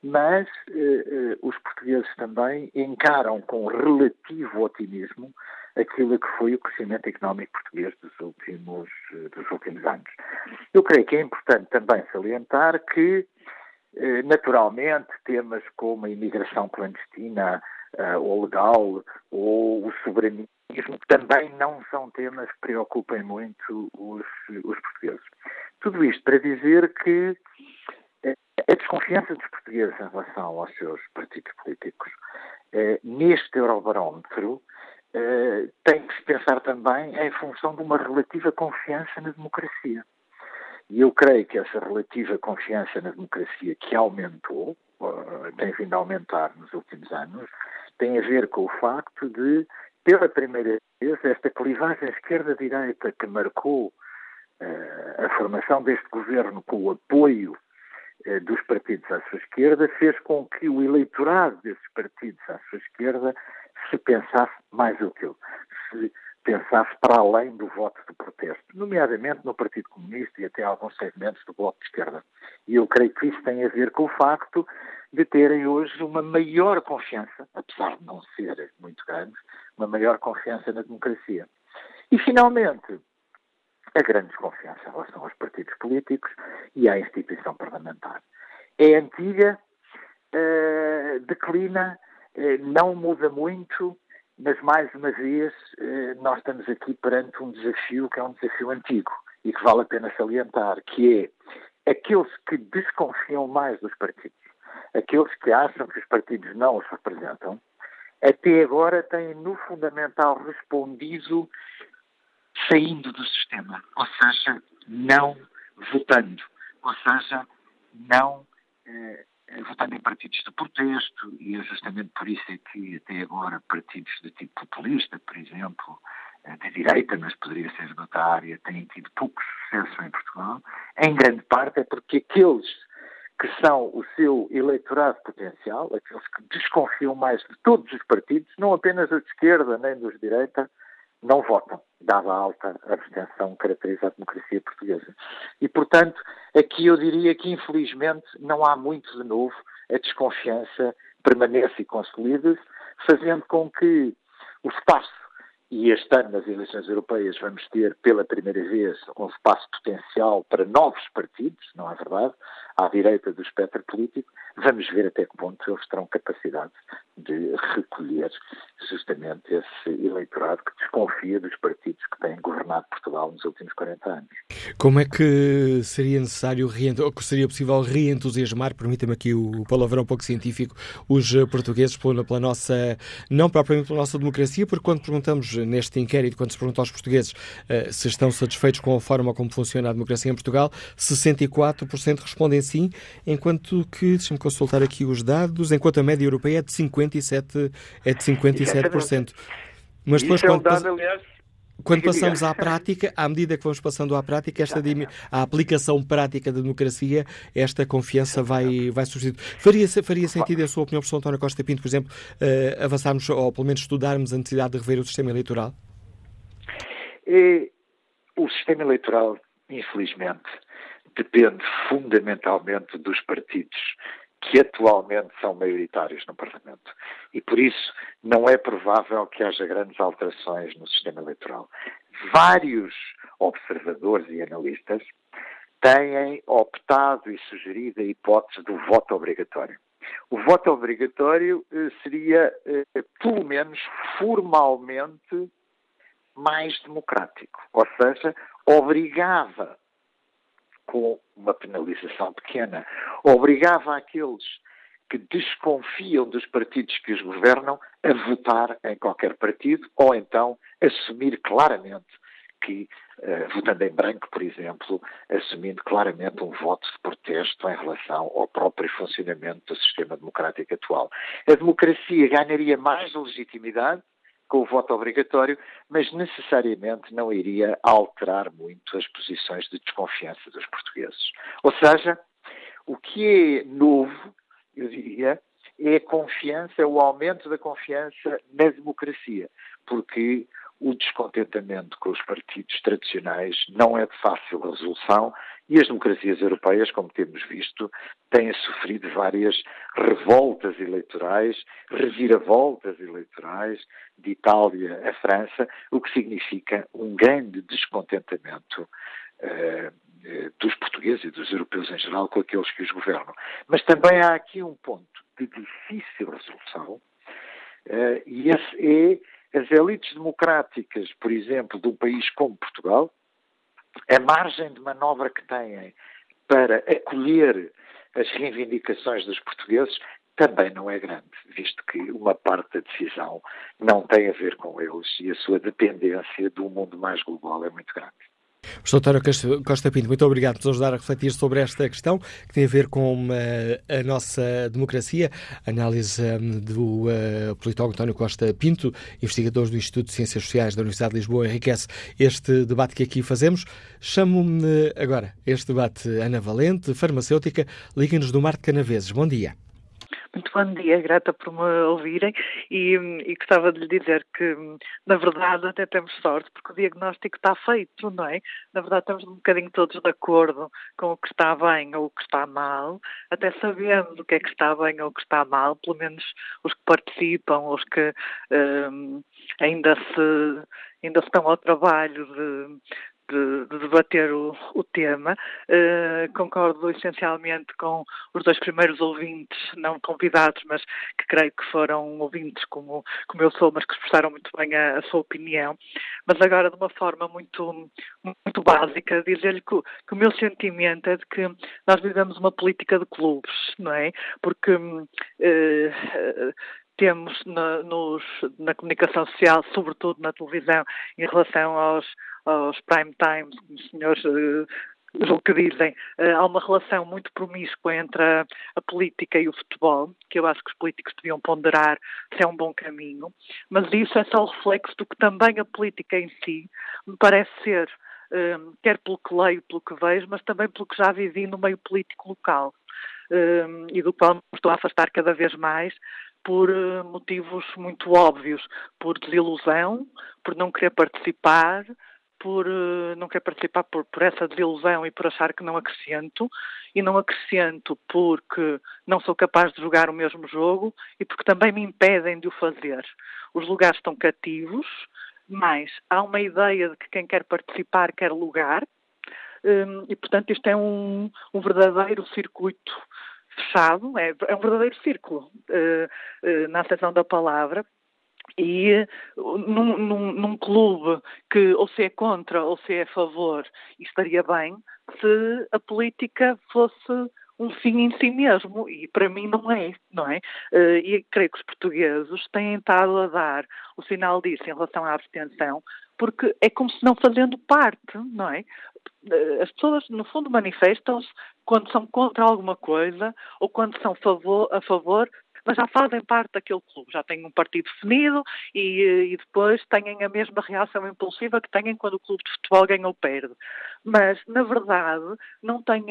Mas eh, eh, os portugueses também encaram com relativo otimismo aquilo que foi o crescimento económico português dos últimos, dos últimos anos. Eu creio que é importante também salientar que, eh, naturalmente, temas como a imigração clandestina eh, ou legal ou o soberanismo também não são temas que preocupem muito os, os portugueses. Tudo isto para dizer que eh, a desconfiança dos portugueses em relação aos seus partidos políticos, neste Eurobarómetro, eh, tem que se pensar também em função de uma relativa confiança na democracia. E eu creio que essa relativa confiança na democracia que aumentou, uh, tem vindo a aumentar nos últimos anos, tem a ver com o facto de, pela primeira vez, esta clivagem esquerda-direita que marcou uh, a formação deste governo com o apoio dos partidos à sua esquerda, fez com que o eleitorado desses partidos à sua esquerda se pensasse mais útil, se pensasse para além do voto de protesto, nomeadamente no Partido Comunista e até alguns segmentos do Bloco de Esquerda. E eu creio que isso tem a ver com o facto de terem hoje uma maior confiança, apesar de não ser muito grande, uma maior confiança na democracia. E, finalmente, a grande desconfiança em relação aos partidos políticos e à instituição parlamentar. É antiga, uh, declina, não muda muito, mas mais uma vez uh, nós estamos aqui perante um desafio que é um desafio antigo e que vale a pena salientar, que é aqueles que desconfiam mais dos partidos, aqueles que acham que os partidos não os representam, até agora têm no fundamental respondido saindo do sistema, ou seja, não votando, ou seja, não eh, votando em partidos de protesto, e é justamente por isso é que até agora partidos de tipo populista, por exemplo, eh, de direita, mas poderia ser de outra área, têm tido pouco sucesso em Portugal, em grande parte é porque aqueles que são o seu eleitorado potencial, aqueles que desconfiam mais de todos os partidos, não apenas os de esquerda nem dos de direita, não votam, dada a alta abstenção que caracteriza a democracia portuguesa. E, portanto, aqui eu diria que, infelizmente, não há muito de novo, a desconfiança permanece e consolida-se, fazendo com que o espaço e este ano, nas eleições europeias, vamos ter pela primeira vez um espaço potencial para novos partidos, não é verdade? À direita do espectro político. Vamos ver até que ponto eles terão capacidade de recolher justamente esse eleitorado que desconfia dos partidos que têm governado Portugal nos últimos 40 anos. Como é que seria necessário, ou que seria possível reentusiasmar, permita-me aqui o palavrão um pouco científico, os portugueses pela, pela nossa, não propriamente pela nossa democracia, porque quando perguntamos neste inquérito, quando se pergunta aos portugueses uh, se estão satisfeitos com a forma como funciona a democracia em Portugal, 64% respondem sim, enquanto que, deixa-me consultar aqui os dados, enquanto a média europeia é de 57%. É de 57%. Mas depois, quando, é aliás, quando passamos à prática, à medida que vamos passando à prática, esta a aplicação prática da democracia, esta confiança vai, vai surgir. Faria, faria sentido, em sua opinião, professor António Costa Pinto, por exemplo, uh, avançarmos ou pelo menos estudarmos a necessidade de rever o sistema eleitoral? E, o sistema eleitoral, infelizmente, depende fundamentalmente dos partidos que atualmente são maioritários no Parlamento. E por isso não é provável que haja grandes alterações no sistema eleitoral. Vários observadores e analistas têm optado e sugerido a hipótese do voto obrigatório. O voto obrigatório eh, seria, eh, pelo menos formalmente, mais democrático. Ou seja, obrigava com uma penalização pequena, obrigava aqueles que desconfiam dos partidos que os governam a votar em qualquer partido ou então assumir claramente que, uh, votando em branco, por exemplo, assumindo claramente um voto de protesto em relação ao próprio funcionamento do sistema democrático atual. A democracia ganharia mais legitimidade com o voto obrigatório, mas necessariamente não iria alterar muito as posições de desconfiança dos portugueses. Ou seja, o que é novo, eu diria, é a confiança, o aumento da confiança na democracia, porque o descontentamento com os partidos tradicionais não é de fácil resolução e as democracias europeias, como temos visto, têm sofrido várias revoltas eleitorais, reviravoltas eleitorais, de Itália a França, o que significa um grande descontentamento uh, dos portugueses e dos europeus em geral com aqueles que os governam. Mas também há aqui um ponto de difícil resolução, uh, e esse é as elites democráticas, por exemplo, de um país como Portugal, a margem de manobra que têm para acolher as reivindicações dos portugueses também não é grande, visto que uma parte da decisão não tem a ver com eles e a sua dependência do mundo mais global é muito grande. Professor António Costa Pinto, muito obrigado por nos ajudar a refletir sobre esta questão que tem a ver com uh, a nossa democracia. Análise um, do uh, politólogo António Costa Pinto, investigador do Instituto de Ciências Sociais da Universidade de Lisboa, enriquece este debate que aqui fazemos. Chamo-me agora este debate Ana Valente, farmacêutica, liga-nos do Mar de Canaveses. Bom dia. Muito bom dia, grata por me ouvirem e, e, gostava de lhe dizer que, na verdade, até temos sorte porque o diagnóstico está feito, não é? Na verdade, estamos um bocadinho todos de acordo com o que está bem ou o que está mal, até sabemos o que é que está bem ou o que está mal, pelo menos os que participam, os que um, ainda se ainda estão ao trabalho de, de, de debater o, o tema. Uh, concordo essencialmente com os dois primeiros ouvintes, não convidados, mas que creio que foram ouvintes como, como eu sou, mas que expressaram muito bem a, a sua opinião. Mas agora, de uma forma muito, muito básica, dizer-lhe que, que, o meu sentimento é de que nós vivemos uma política de clubes, não é? Porque. Uh, temos na, nos, na comunicação social, sobretudo na televisão, em relação aos, aos prime times, como os senhores uh, o que dizem, uh, há uma relação muito promíscua entre a, a, política e o futebol, que eu acho que os políticos deviam ponderar se é um bom caminho, mas isso é só o reflexo do que também a política em si me parece ser, um, quer pelo que leio, pelo que vejo, mas também pelo que já vivi no meio político local. Um, e do qual me estou a afastar cada vez mais, por motivos muito óbvios, por desilusão, por não querer participar, por uh, não querer participar por, por, essa desilusão e por achar que não acrescento, e não acrescento porque não sou capaz de jogar o mesmo jogo e porque também me impedem de o fazer. Os lugares estão cativos, mas há uma ideia de que quem quer participar quer lugar, um, e portanto isto é um, um verdadeiro circuito fechado, é, é um verdadeiro círculo, uh, uh, na acessão da palavra, e num, num, num, clube que ou se é contra ou se é a favor, estaria bem se a política fosse um fim em si mesmo, e para mim não é, não é? Eh, e creio que os portugueses têm estado a dar o sinal disso em relação à abstenção, porque é como se não fazendo parte, não é? Eh, as pessoas, no fundo, manifestam-se quando são contra alguma coisa ou quando são favor, a favor mas já fazem parte daquele clube, já têm um partido definido e, e, depois têm a mesma reação impulsiva que têm quando o clube de futebol ganha ou perde. Mas, na verdade, não têm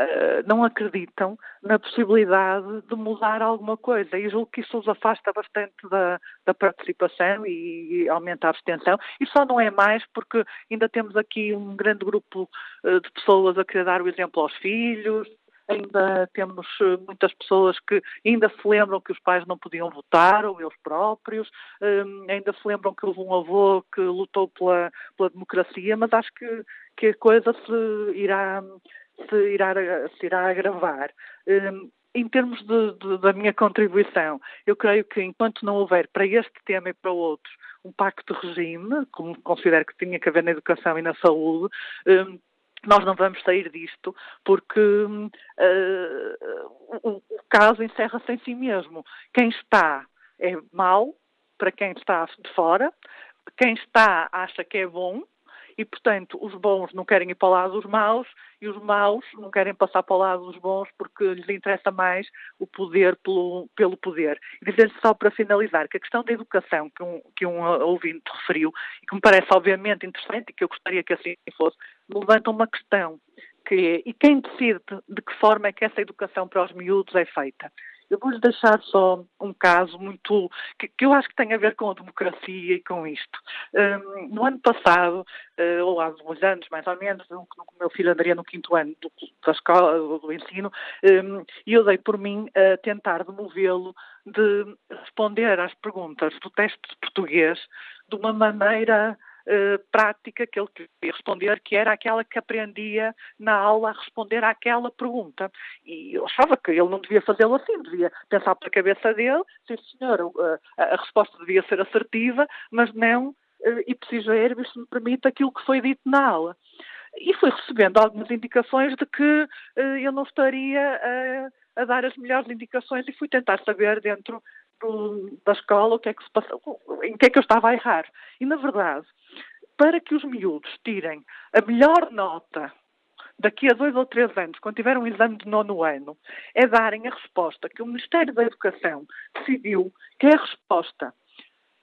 Uh, não acreditam na possibilidade de mudar alguma coisa e julgo que isso os afasta bastante da, da participação e, e, aumenta a abstenção e só não é mais porque ainda temos aqui um grande grupo uh, de pessoas a querer dar o exemplo aos filhos, ainda temos eh, muitas pessoas que ainda se lembram que os pais não podiam votar, ou eles próprios, um, ainda se lembram que houve um avô que lutou pela, pela democracia, mas acho que, que a coisa se irá, se irá, se irá agravar. Um, em termos de, de, da minha contribuição, eu creio que enquanto não houver para este tema e para outros um pacto de regime, como considero que tinha que haver na educação e na saúde, um, nós não vamos sair disto porque uh, o, o, caso encerra-se em si mesmo. Quem está é mau para quem está de fora, quem está acha que é bom e, portanto, os bons não querem ir para o lado dos maus e os maus não querem passar para o lado dos bons porque lhes interessa mais o poder pelo, pelo poder. E dizer-lhe só para finalizar que a questão da educação que um, que um ouvinte referiu e que me parece obviamente interessante e que eu gostaria que assim fosse, me levanta uma questão que é, e quem decide de que forma é que essa educação para os miúdos é feita? Eu vou-lhe deixar só um caso muito que, que, eu acho que tem a ver com a democracia e com isto. Um, no ano passado, uh, ou há uns anos mais ou menos, o meu filho andaria no quinto ano do, da escola, do ensino, um, e eu dei por mim a tentar demovê-lo de responder às perguntas do teste de português de uma maneira eh, prática que ele queria responder, que era aquela que aprendia na aula a responder àquela pergunta. E eu achava que ele não devia fazê-lo assim, devia pensar pela cabeça dele, sim senhor, uh, a resposta devia ser assertiva, mas não uh, ipsis verbis, se me permite, aquilo que foi dito na aula. E fui recebendo algumas indicações de que eu não estaria a dar as melhores indicações e fui tentar saber dentro do, da escola o que é que se passou, em que é que eu estava a errar. E, na verdade, para que os miúdos tirem a melhor nota daqui a dois ou três anos, quando tiver um exame de nono ano, é darem a resposta que o Ministério da Educação decidiu que é a resposta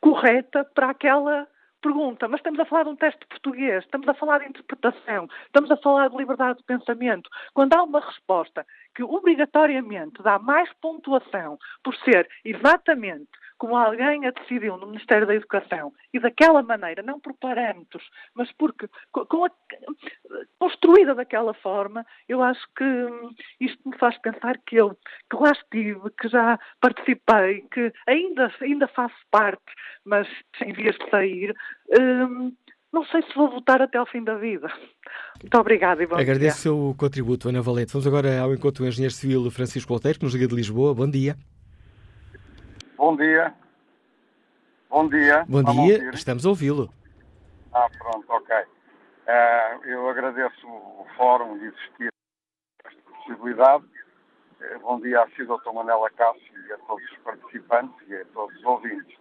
correta para aquela pergunta, mas estamos a falar de um teste português, estamos a falar de interpretação, estamos a falar de liberdade de pensamento. Quando há uma resposta que obrigatoriamente dá mais pontuação por ser exatamente como alguém a decidiu no Ministério da Educação e daquela maneira, não por parâmetros, mas porque a, construída daquela forma, eu acho que hum, isto me faz pensar que eu que lá estive, que já participei, que ainda, ainda faço parte, mas sem vias de sair. Hum, não sei se vou votar até ao fim da vida. Muito obrigada e bom Agradeço o seu contributo, Ana Valente. Vamos agora ao encontro do engenheiro civil Francisco Alteiro, que nos liga de Lisboa. Bom dia. Bom dia. Bom dia. Bom dia, estamos a ouvi-lo. Ah, pronto, ok. Uh, eu agradeço o fórum e existir esta possibilidade. Uh, bom dia a si, Dr. Manela Cássio, e a todos os participantes e a todos os ouvintes.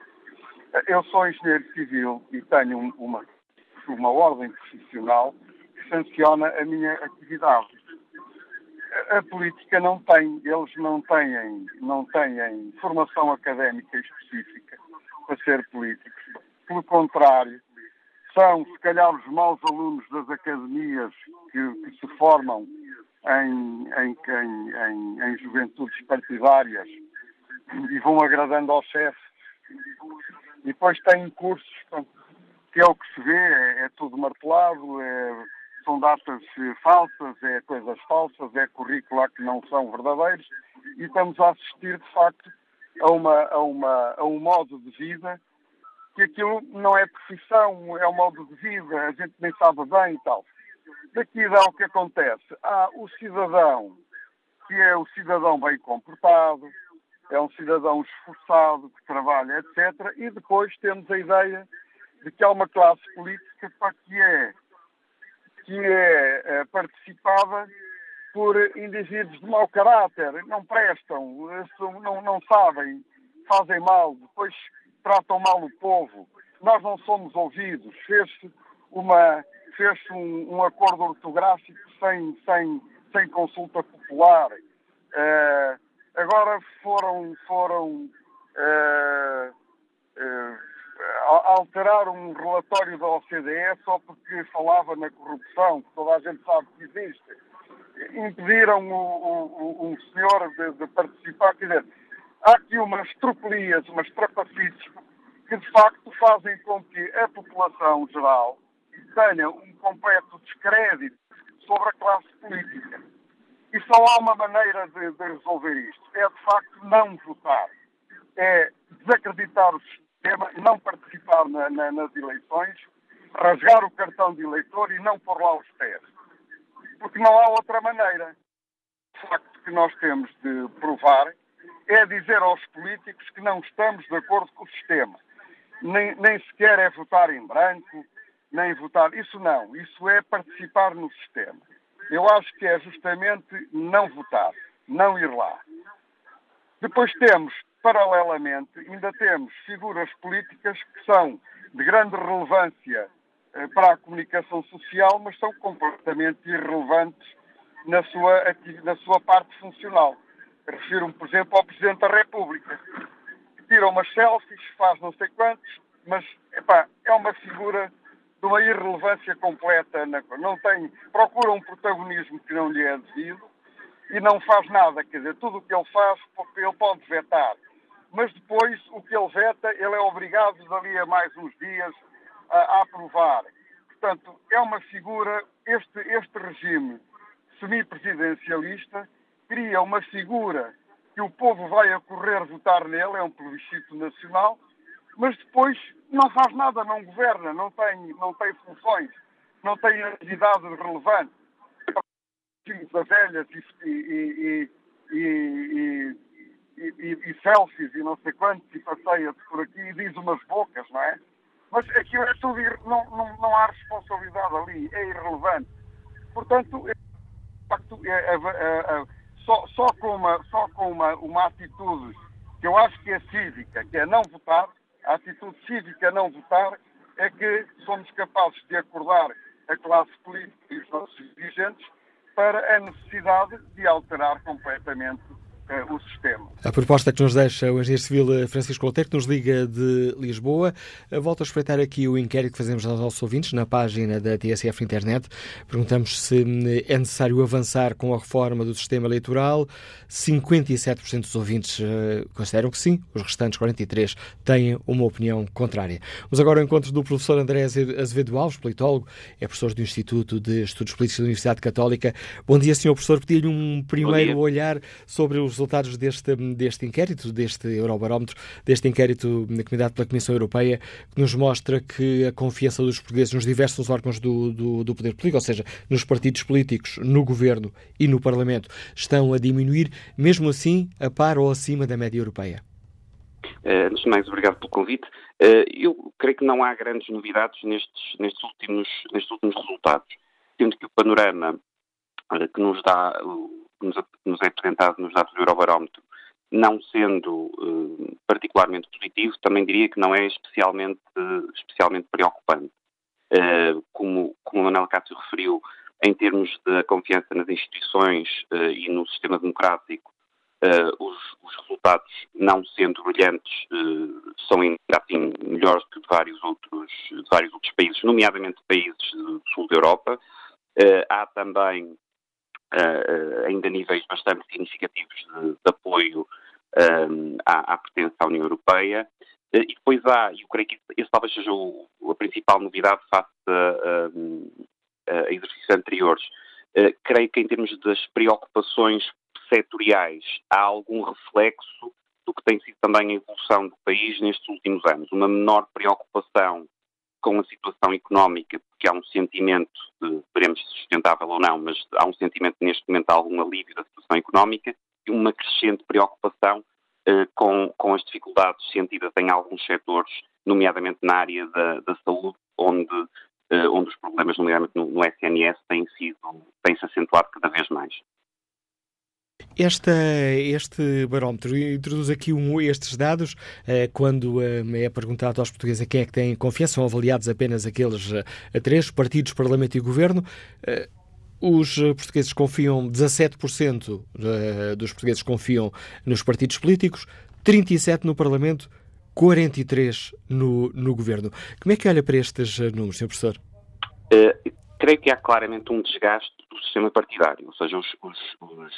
Uh, eu sou engenheiro civil e tenho uma, uma ordem profissional que sanciona a minha atividade a política não tem, eles não têm, não têm formação académica específica para ser políticos. Pelo contrário, são, se calhar, os maus alunos das academias que, que se formam em, em, em, em, juventudes partidárias e vão agradando ao chefe. E depois têm cursos, que é o que se vê, é, é tudo martelado, é, são datas eh, falsas, é coisas falsas, é currícula que não são verdadeiros e estamos a assistir, de facto, a, uma, a, uma, a um modo de vida que aquilo não é profissão, é um modo de vida, a gente nem sabe bem e tal. Daqui dá o que acontece. Há o cidadão, que é o cidadão bem comportado, é um cidadão esforçado, que trabalha, etc. E depois temos a ideia de que há uma classe política para que é que é, é participada por indivíduos de mau caráter, não prestam, não, não sabem, fazem mal, depois tratam mal o povo. Nós não somos ouvidos. Fez-se uma fez um, um, acordo ortográfico sem, sem, sem consulta popular. Uh, agora foram, foram uh, uh, alterar um relatório da OCDE só porque falava na corrupção, que toda a gente sabe que existe. Impediram o, o, o senhor de, de, participar. Quer dizer, há aqui umas tropelias, umas trapacites que de facto fazem com que a população geral tenha um completo descrédito sobre a classe política. E só há uma maneira de, de resolver isto: é de facto não votar. É desacreditar o sistema sistema, não participar na, na, nas eleições, rasgar o cartão de eleitor e não pôr lá os pés. Porque não há outra maneira. O facto que nós temos de provar é dizer aos políticos que não estamos de acordo com o sistema. Nem, nem sequer é votar em branco, nem votar. Isso não. Isso é participar no sistema. Eu acho que é justamente não votar, não ir lá. Depois temos paralelamente, ainda temos figuras políticas que são de grande relevância eh, para a comunicação social, mas são completamente irrelevantes na sua, na sua parte funcional. Refiro-me, por exemplo, ao Presidente da República, que tira umas selfies, faz não sei quantos, mas epá, é uma figura de uma irrelevância completa. Não tem, procura um protagonismo que não lhe é devido e não faz nada. Quer dizer, tudo o que ele faz, ele pode vetar mas depois o que ele veta, ele é obrigado dali a mais uns dias a, a aprovar. Portanto, é uma figura, este, este regime semipresidencialista cria uma figura que o povo vai a correr votar nele, é um plebiscito nacional, mas depois não faz nada, não governa, não tem, não tem funções, não tem atividades relevantes. Das velhas e, e, e, e e, e, e e não sei quantos e passeia-se por aqui e diz umas bocas, não é? Mas aquilo é tudo, não, não, não há responsabilidade ali, é irrelevante. Portanto, é, é, é, só, só, com, uma, só com uma, uma atitude que eu acho que é cívica, que é não votar, a atitude cívica não votar, é que somos capazes de acordar a classe política e os nossos dirigentes para a necessidade de alterar completamente o sistema. A proposta que nos deixa o engenheiro civil Francisco Loteiro, que nos liga de Lisboa, volto a espreitar aqui o inquérito que fazemos aos nossos ouvintes na página da TSF Internet. Perguntamos se é necessário avançar com a reforma do sistema eleitoral. 57% dos ouvintes consideram que sim, os restantes 43% têm uma opinião contrária. Vamos agora ao encontro do professor André Azevedo Alves, politólogo, é professor do Instituto de Estudos Políticos da Universidade Católica. Bom dia, senhor professor. Pedi-lhe um primeiro olhar sobre os resultados deste, deste inquérito, deste Eurobarómetro, deste inquérito comunidade pela Comissão Europeia, que nos mostra que a confiança dos portugueses nos diversos órgãos do, do, do poder político, ou seja, nos partidos políticos, no governo e no Parlamento, estão a diminuir, mesmo assim, a par ou acima da média europeia. Uh, antes de mais, obrigado pelo convite. Uh, eu creio que não há grandes novidades nestes, nestes, últimos, nestes últimos resultados, sendo que o panorama uh, que nos dá, que nos, nos, é apresentado nos dados do Eurobarómetro, não sendo particularmente positivo, também diria que não é especialmente, especialmente preocupante. como, como o Manuel Cássio referiu, em termos da confiança nas instituições e no sistema democrático, os, os, resultados, não sendo brilhantes, são ainda assim melhores que de vários outros, de vários outros países, nomeadamente países do sul da Europa. Há também ainda níveis bastante significativos de, de apoio à, à pertença à União Europeia. e depois há, e eu creio que esse talvez seja o, a principal novidade face a, a, a exercícios anteriores, creio que em termos das preocupações setoriais há algum reflexo do que tem sido também a evolução do país nestes últimos anos. Uma menor preocupação com a situação económica, porque há um sentimento, de, veremos se sustentável ou não, mas há um sentimento neste momento de algum alívio da situação económica e uma crescente preocupação eh, com, com as dificuldades sentidas em alguns setores, nomeadamente na área da, da saúde, onde, eh, onde os problemas, nomeadamente no, no SNS, têm sido, têm-se acentuado cada vez mais. Esta, este barómetro introduz aqui um, estes dados eh, quando eh, é perguntado aos portugueses a quem é que têm confiança, são avaliados apenas aqueles eh, três partidos, Parlamento e Governo. Os portugueses confiam, 17% eh, dos portugueses confiam nos partidos políticos, 37% no Parlamento, 43% no, no Governo. Como é que olha para estes números, Sr. Professor? creio que há claramente um desgaste do sistema partidário, ou seja, os, os, os,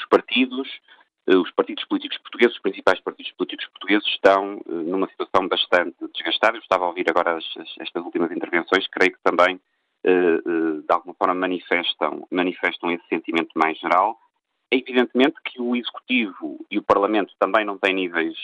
os partidos, eh, os partidos políticos portugueses, os principais partidos políticos portugueses estão eh, numa situação bastante desgastada. Eu estava a ouvir agora as, as, estas últimas intervenções, creio que também eh, de alguma forma manifestam, manifestam esse sentimento mais geral. É evidentemente que o Executivo e o Parlamento também não têm níveis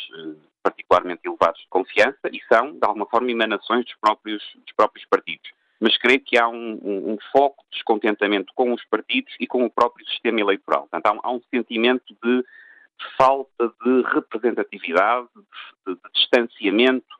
particularmente elevados de confiança e são, de alguma forma, emanações dos próprios, dos próprios partidos mas creio que há um, um, um, foco de descontentamento com os partidos e com o próprio sistema eleitoral. Portanto, há, há um sentimento de falta de representatividade, de, de, de distanciamento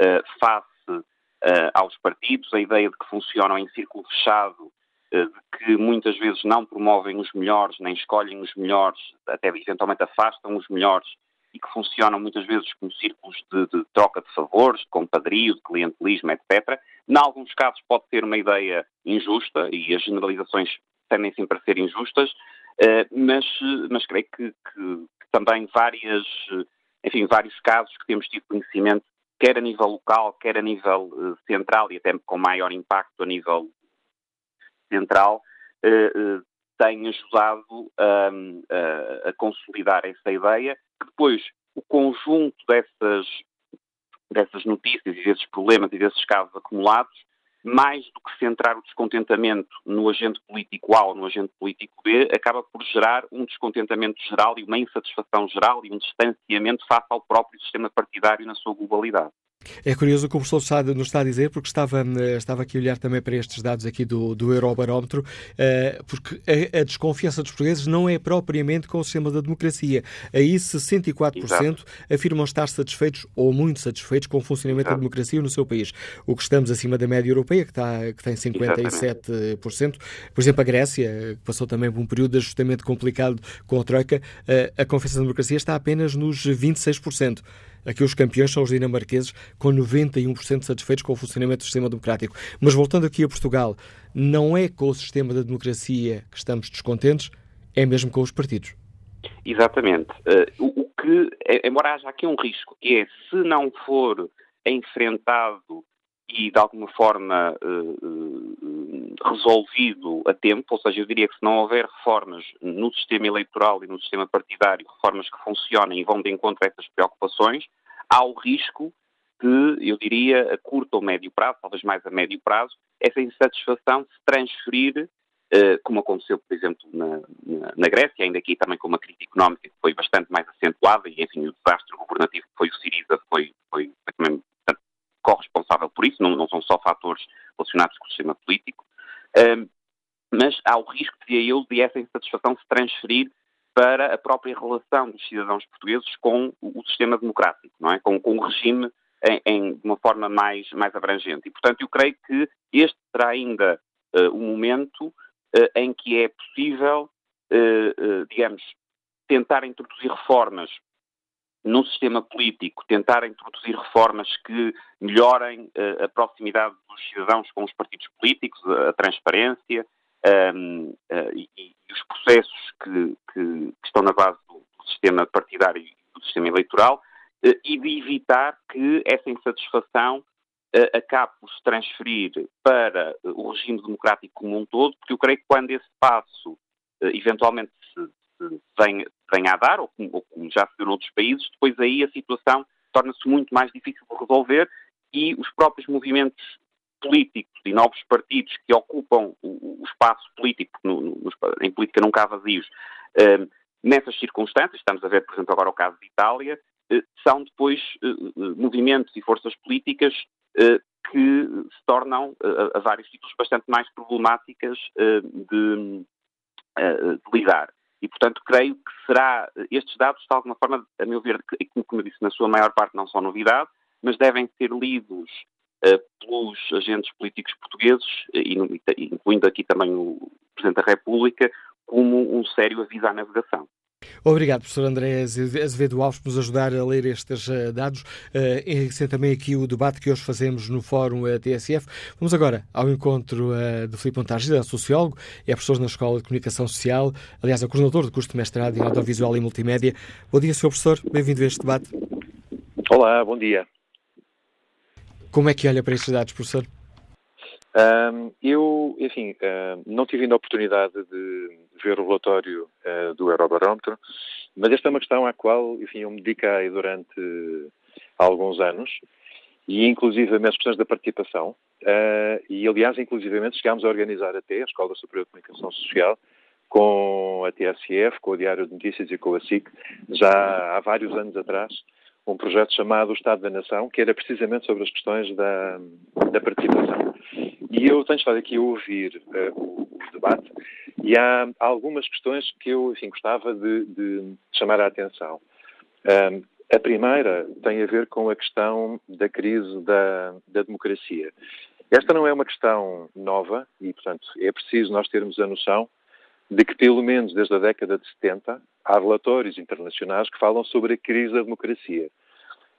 uh, face uh, aos partidos, a ideia de que funcionam em círculo fechado, uh, de que muitas vezes não promovem os melhores, nem escolhem os melhores, até eventualmente afastam os melhores e que funcionam muitas vezes como círculos de, de troca de favores, de compadrio, de clientelismo, etc. Em alguns casos pode ser uma ideia injusta e as generalizações tendem sempre a ser injustas, eh, mas, mas creio que, que, também várias, enfim, vários casos que temos tido conhecimento, quer a nível local, quer a nível uh, central e até com maior impacto a nível central, têm ajudado a, a, consolidar essa ideia, que depois o conjunto dessas, dessas notícias e desses problemas e desses casos acumulados, mais do que centrar o descontentamento no agente político A ou no agente político B, acaba por gerar um descontentamento geral e uma insatisfação geral e um distanciamento face ao próprio sistema partidário na sua globalidade. É curioso o que o professor nos está a dizer, porque estava, eh, estava aqui a olhar também para estes dados aqui do, do Eurobarómetro, eh, porque a, a, desconfiança dos portugueses não é propriamente com o sistema da democracia. Aí 64% Exato. afirmam estar satisfeitos ou muito satisfeitos com o funcionamento Exato. da democracia no seu país. O que estamos acima da média europeia, que, está, que tem 57%. Exatamente. Por exemplo, a Grécia, que passou também por um período de ajustamento complicado com a Troika, eh, a confiança da democracia está apenas nos 26%. Aqui os campeões são os dinamarqueses, com 91% satisfeitos com o funcionamento do sistema democrático. Mas voltando aqui a Portugal, não é com o sistema da democracia que estamos descontentes, é mesmo com os partidos. Exatamente. Uh, o, que, é, embora haja aqui um risco, que é se não for enfrentado e de alguma forma uh, resolvido a tempo, ou seja, eu diria que se não houver reformas no sistema eleitoral e no sistema partidário, reformas que funcionem e vão de encontro a essas preocupações, há o risco de, eu diria, a curto ou médio prazo, talvez mais a médio prazo, essa insatisfação se transferir eh, como aconteceu, por exemplo, na, na, na, Grécia, ainda aqui também com uma crise económica que foi bastante mais acentuada e, enfim, o desastre governativo que foi o Siriza foi, foi, foi também corresponsável por isso, não, não, são só fatores relacionados com o sistema político, mas há o risco, dizia eu, de essa insatisfação se transferir para a própria relação dos cidadãos portugueses com o, sistema democrático, não é? com, com o regime em, em, de uma forma mais, mais abrangente. E, portanto, eu creio que este será ainda uh, o momento eh, em que é possível, eh, digamos, tentar introduzir reformas no sistema político, tentar introduzir reformas que melhorem a proximidade dos cidadãos com os partidos políticos, a transparência um, uh, e, e, os processos que, que, que, estão na base do, sistema partidário e do sistema eleitoral, uh, e de evitar que essa insatisfação acabe por se transferir para o regime democrático como um todo, porque eu creio que quando esse passo eh, eventualmente se, se venha, a dar, ou como, ou como já se deu noutros países, depois aí a situação torna-se muito mais difícil de resolver e os próprios movimentos políticos e novos partidos que ocupam o, o espaço político, no, no, em política nunca há vazios, eh, nessas circunstâncias, estamos a ver, por exemplo, agora o caso de Itália, eh, são depois movimentos e forças políticas eh, que se tornam, eh, a vários títulos, bastante mais problemáticas eh, de, de lidar. E, portanto, creio que será, estes dados, de alguma forma, a meu ver, como eu disse, na sua maior parte não são novidade, mas devem ser lidos uh, pelos agentes políticos portugueses, e, incluindo aqui também o Presidente da República, como um sério aviso à navegação. Obrigado, professor André Azevedo Alves, por nos ajudar a ler estes uh, dados, uh, enriquecendo também aqui o debate que hoje fazemos no Fórum uh, TSF. Vamos agora ao encontro de Filipe Montargis, é sociólogo, é professor na Escola de Comunicação Social, aliás, é coordenador do curso de mestrado em Audiovisual e Multimédia. Bom dia, Sr. Professor, bem-vindo a este debate. Olá, bom dia. Como é que olha para estes dados, professor? Um, eu, enfim, uh, não tive ainda a oportunidade de ver o relatório uh, do Eurobarómetro, mas esta é uma questão à qual, enfim, eu me dediquei durante alguns anos, e inclusive as questões da participação, uh, e aliás, inclusivamente, chegámos a organizar até a Escola Superior de Comunicação Social, com a TSF, com o Diário de Notícias e com a SIC, já há vários anos atrás, um projeto chamado O Estado da Nação, que era precisamente sobre as questões da, da participação. E eu tenho estado aqui a ouvir uh, o, o, debate e há algumas questões que eu enfim, gostava de, de chamar a atenção. Um, a primeira tem a ver com a questão da crise da, da democracia. Esta não é uma questão nova e, portanto, é preciso nós termos a noção de que, pelo menos desde a década de 70, há relatórios internacionais que falam sobre a crise da democracia.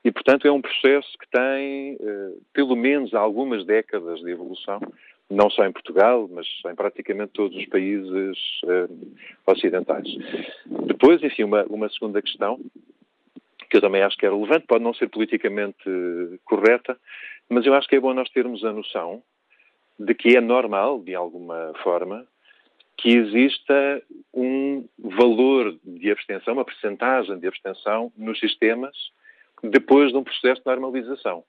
E, portanto, é um processo que tem, eh, pelo menos, algumas décadas de evolução, não só em Portugal, mas em praticamente todos os países eh, ocidentais. Depois, enfim, uma, uma segunda questão, que eu também acho que é relevante, pode não ser politicamente correta, mas eu acho que é bom nós termos a noção de que é normal, de alguma forma, que exista um valor de abstenção, uma percentagem de abstenção nos sistemas depois de um processo de normalização.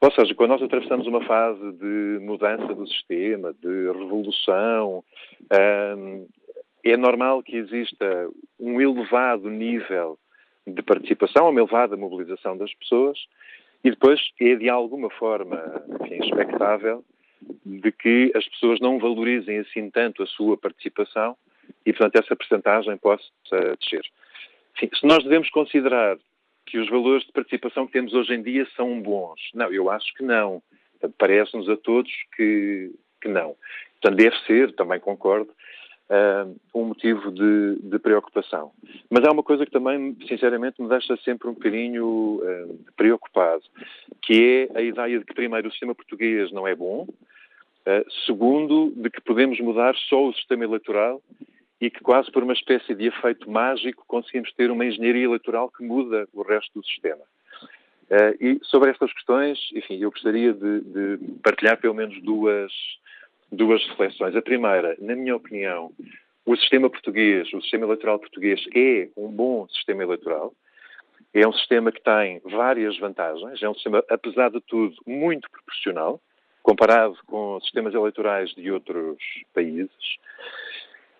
Ou seja, quando nós atravessamos uma fase de mudança do sistema, de revolução, hum, é normal que exista um elevado nível de participação, uma elevada mobilização das pessoas, e depois é de alguma forma enfim, expectável de que as pessoas não valorizem assim tanto a sua participação e, portanto, essa percentagem possa descer. Enfim, se nós devemos considerar que os valores de participação que temos hoje em dia são bons, não, eu acho que não. Parece-nos a todos que, que não. Portanto, deve ser, também concordo, uh, um motivo de, de, preocupação. Mas há uma coisa que também, sinceramente, me deixa sempre um bocadinho uh, preocupado, que é a ideia de que, primeiro, o sistema português não é bom, uh, segundo, de que podemos mudar só o sistema eleitoral e que quase por uma espécie de efeito mágico conseguimos ter uma engenharia eleitoral que muda o resto do sistema. Uh, e sobre estas questões, enfim, eu gostaria de, de, partilhar pelo menos duas, duas reflexões. A primeira, na minha opinião, o sistema português, o sistema eleitoral português é um bom sistema eleitoral. É um sistema que tem várias vantagens. É um sistema, apesar de tudo, muito proporcional, comparado com sistemas eleitorais de outros países.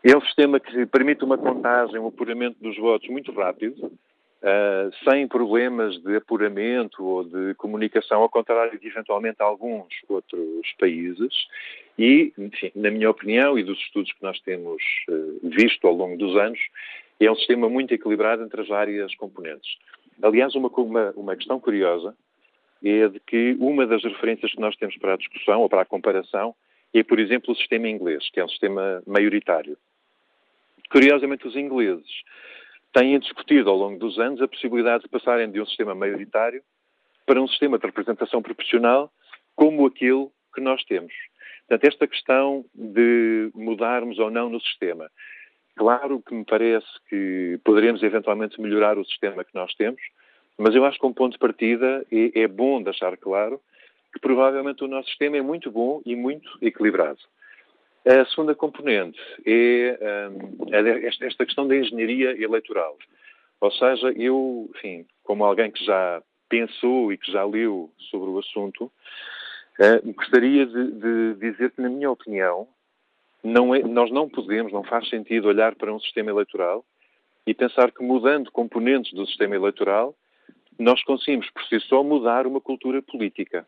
É um sistema que permite uma contagem, um apuramento dos votos muito rápido, uh, sem problemas de apuramento ou de comunicação, ao contrário de eventualmente alguns outros países. E, enfim, na minha opinião e dos estudos que nós temos uh, visto ao longo dos anos, é um sistema muito equilibrado entre as várias componentes. Aliás, uma, uma, uma questão curiosa é de que uma das referências que nós temos para a discussão ou para a comparação é, por exemplo, o sistema inglês, que é um sistema maioritário. Curiosamente, os ingleses têm discutido ao longo dos anos a possibilidade de passarem de um sistema maioritário para um sistema de representação proporcional como aquele que nós temos. Portanto, esta questão de mudarmos ou não no sistema. Claro que me parece que poderemos eventualmente melhorar o sistema que nós temos, mas eu acho que um ponto de partida é, é bom deixar claro que provavelmente o nosso sistema é muito bom e muito equilibrado. A segunda componente é, um, é esta questão da engenharia eleitoral. Ou seja, eu, enfim, como alguém que já pensou e que já leu sobre o assunto, uh, gostaria de, de, dizer que, na minha opinião, não é, nós não podemos, não faz sentido olhar para um sistema eleitoral e pensar que mudando componentes do sistema eleitoral, nós conseguimos por si só mudar uma cultura política.